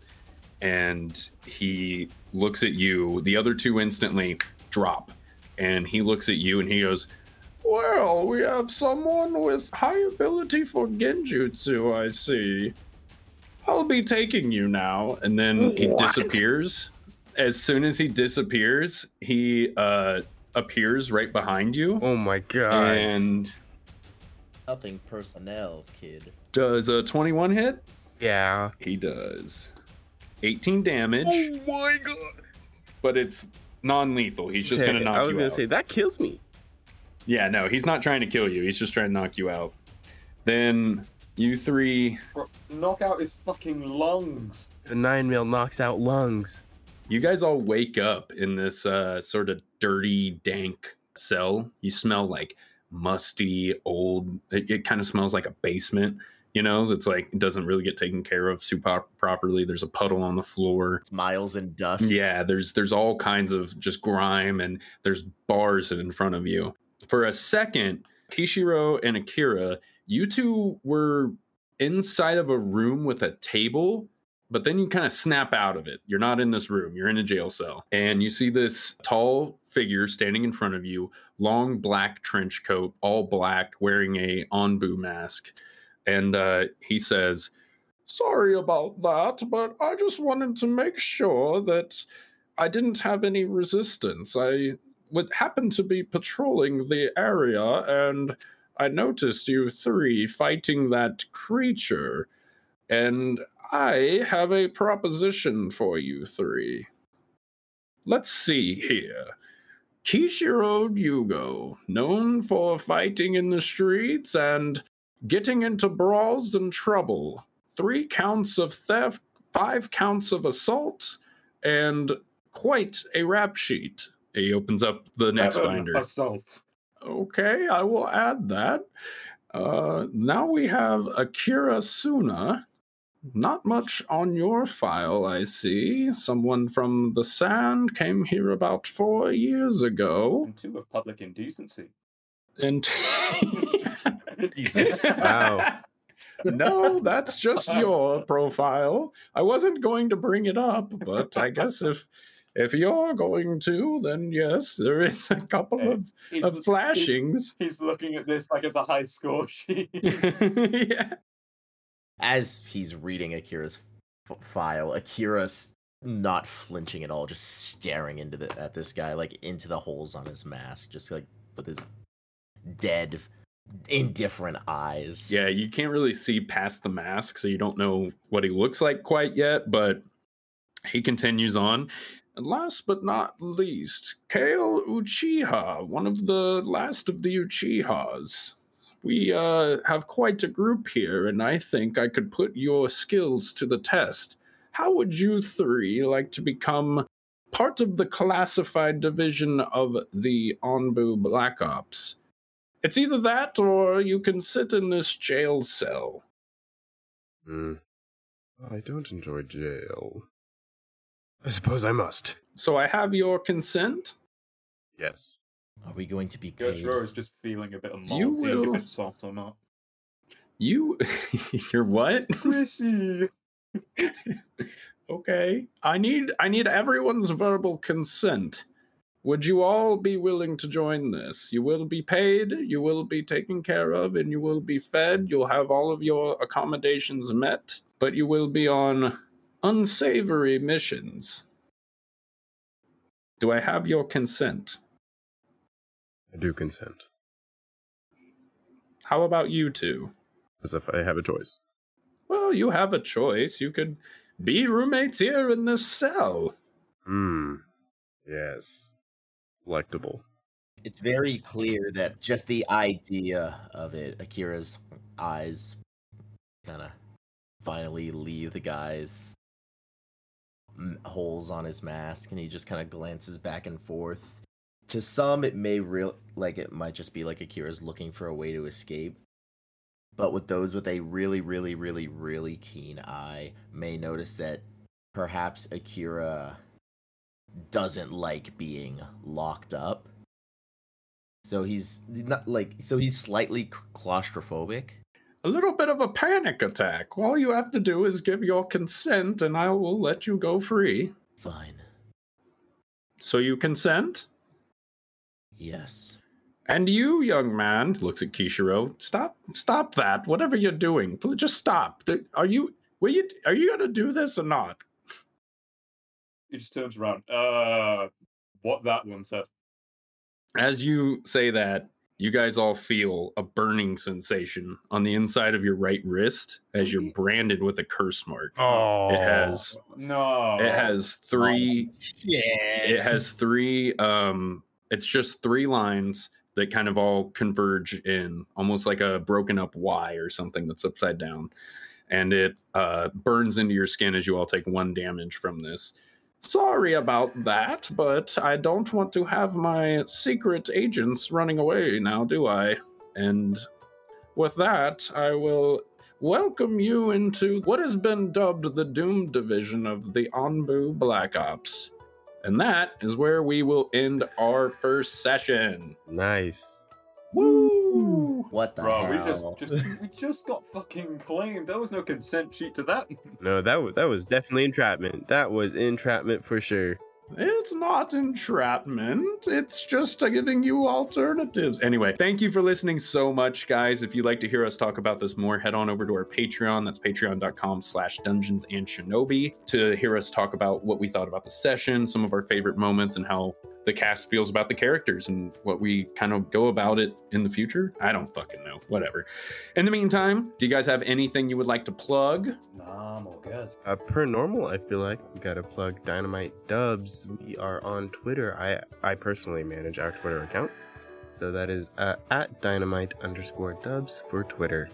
and he looks at you. The other two instantly drop. And he looks at you and he goes, Well, we have someone with high ability for genjutsu, I see. I'll be taking you now. And then he What? disappears. As soon as he disappears, he uh, appears right behind you. Oh my god. And Nothing personnel, kid. does a 21 hit? yeah. He does. 18 damage, Oh my god. but it's non lethal. He's just going to Okay, knock I was you gonna out. say that kills me. Yeah, no, he's not trying to kill you. He's just trying to knock you out. Then you three, Bro, knock out his fucking lungs. The nine mil knocks out lungs. you guys all wake up in this uh, sort of dirty, dank cell. You smell like musty, old. It, it kind of smells like a basement. You know, that's like it doesn't really get taken care of super properly. There's a puddle on the floor. It's miles and dust. Yeah, there's there's all kinds of just grime and there's bars in front of you. For a second, Kishiro and Akira, you two were inside of a room with a table, but then you kind of snap out of it. You're not in this room, you're in a jail cell. And you see this tall figure standing in front of you, long black trench coat, all black, wearing a Anbu mask. And uh, he says, Sorry about that, but I just wanted to make sure that I didn't have any resistance. I would happen to be patrolling the area and I noticed you three fighting that creature. And I have a proposition for you three. Let's see here. Kishiro Yugo, known for fighting in the streets and getting into brawls and trouble. Three counts of theft, five counts of assault, and quite a rap sheet. He opens up the next Seven binder. Assault. Okay, I will add that. Uh, now we have Akira Suna. Not much on your file, I see. Someone from the Sand came here about four years ago. And two of public indecency. And Jesus. Wow. no, that's just your profile. I wasn't going to bring it up, but I guess if if you're going to, then yes, there is a couple Hey, of, He's, of flashings. He's looking at this like it's a high score sheet. yeah. As he's reading Akira's f- file, Akira's not flinching at all, just staring into the at this guy, like into the holes on his mask, just like with his dead, indifferent eyes. Yeah, you can't really see past the mask, so you don't know what he looks like quite yet, but he continues on. And last but not least, Kayle Uchiha, one of the last of the Uchihas. We uh, have quite a group here, and I think I could put your skills to the test. How would you three like to become part of the classified division of the Anbu Black Ops? It's either that or you can sit in this jail cell. Hmm. I don't enjoy jail. I suppose I must. So I have your consent. Yes. Are we going to be paid? Gertrude is just feeling a bit of You malty, if will- it's soft or not. You, you're what? Squishy. okay. I need I need everyone's verbal consent. Would you all be willing to join this? You will be paid, you will be taken care of, and you will be fed. You'll have all of your accommodations met, but you will be on unsavory missions. Do I have your consent? I do consent. How about you two? As if I have a choice. Well, you have a choice. You could be roommates here in this cell. Hmm. Yes. Electable. It's very clear that just the idea of it, Akira's eyes kind of finally leave the guy's holes on his mask, and he just kind of glances back and forth. To some, it may real like it might just be like Akira's looking for a way to escape. But with those with a really, really, really, really keen eye, may notice that perhaps Akira doesn't like being locked up. So he's not like so he's slightly claustrophobic. A little bit of a panic attack. All you have to do is give your consent, and I will let you go free. Fine. So you consent? Yes. And you, young man, looks at Kishiro. Stop! Stop that! Whatever you're doing, just stop. Are you? Will you? Are you gonna do this or not? He just turns around. Uh, what that one said. As you say that, you guys all feel a burning sensation on the inside of your right wrist as you're branded with a curse mark. Oh. It has No. it has three Yeah. it has three um it's just three lines that kind of all converge in almost like a broken up Y or something that's upside down. And it uh, burns into your skin as you all take one damage from this. Sorry about that, but I don't want to have my secret agents running away now, do I? And with that, I will welcome you into what has been dubbed the Doom Division of the Anbu Black Ops. And that is where we will end our first session. Nice. Woo! What the Bro, we just, just we just got fucking claimed. There was no consent sheet to that. No, that was that was definitely entrapment. That was entrapment for sure. It's not entrapment. It's just uh, giving you alternatives. Anyway, thank you for listening so much, guys. If you'd like to hear us talk about this more, head on over to our Patreon. That's patreon.com slash dungeons and shinobi to hear us talk about what we thought about the session, some of our favorite moments, and how the cast feels about the characters and what we kind of go about it in the future. I don't fucking know. Whatever. In the meantime, do you guys have anything you would like to plug? Nah, I'm all good. Uh, per normal, I feel like we gotta plug Dynamite Dubs. We are on Twitter. I I personally manage our Twitter account, so that is uh, at Dynamite underscore Dubs for Twitter.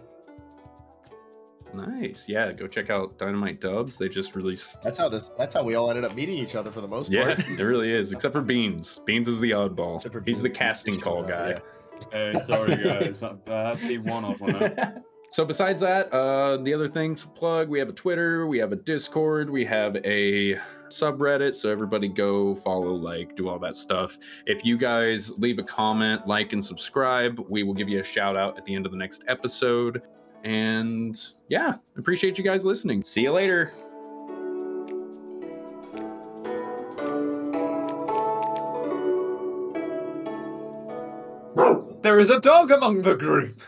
Nice. Yeah, go check out Dynamite Dubs. They just released That's how this. That's how we all ended up meeting each other for the most Yeah, part. it really is. Except for Beans. Beans is the oddball. Except for He's the casting call showed up, guy. yeah. Hey, sorry guys, I had to be one off on that. So besides that, uh, the other things to plug, we have a Twitter, we have a Discord, we have a subreddit. So everybody go follow, like, do all that stuff. If you guys leave a comment, like, and subscribe, we will give you a shout out at the end of the next episode. And yeah, appreciate you guys listening. See you later. There is a dog among the group.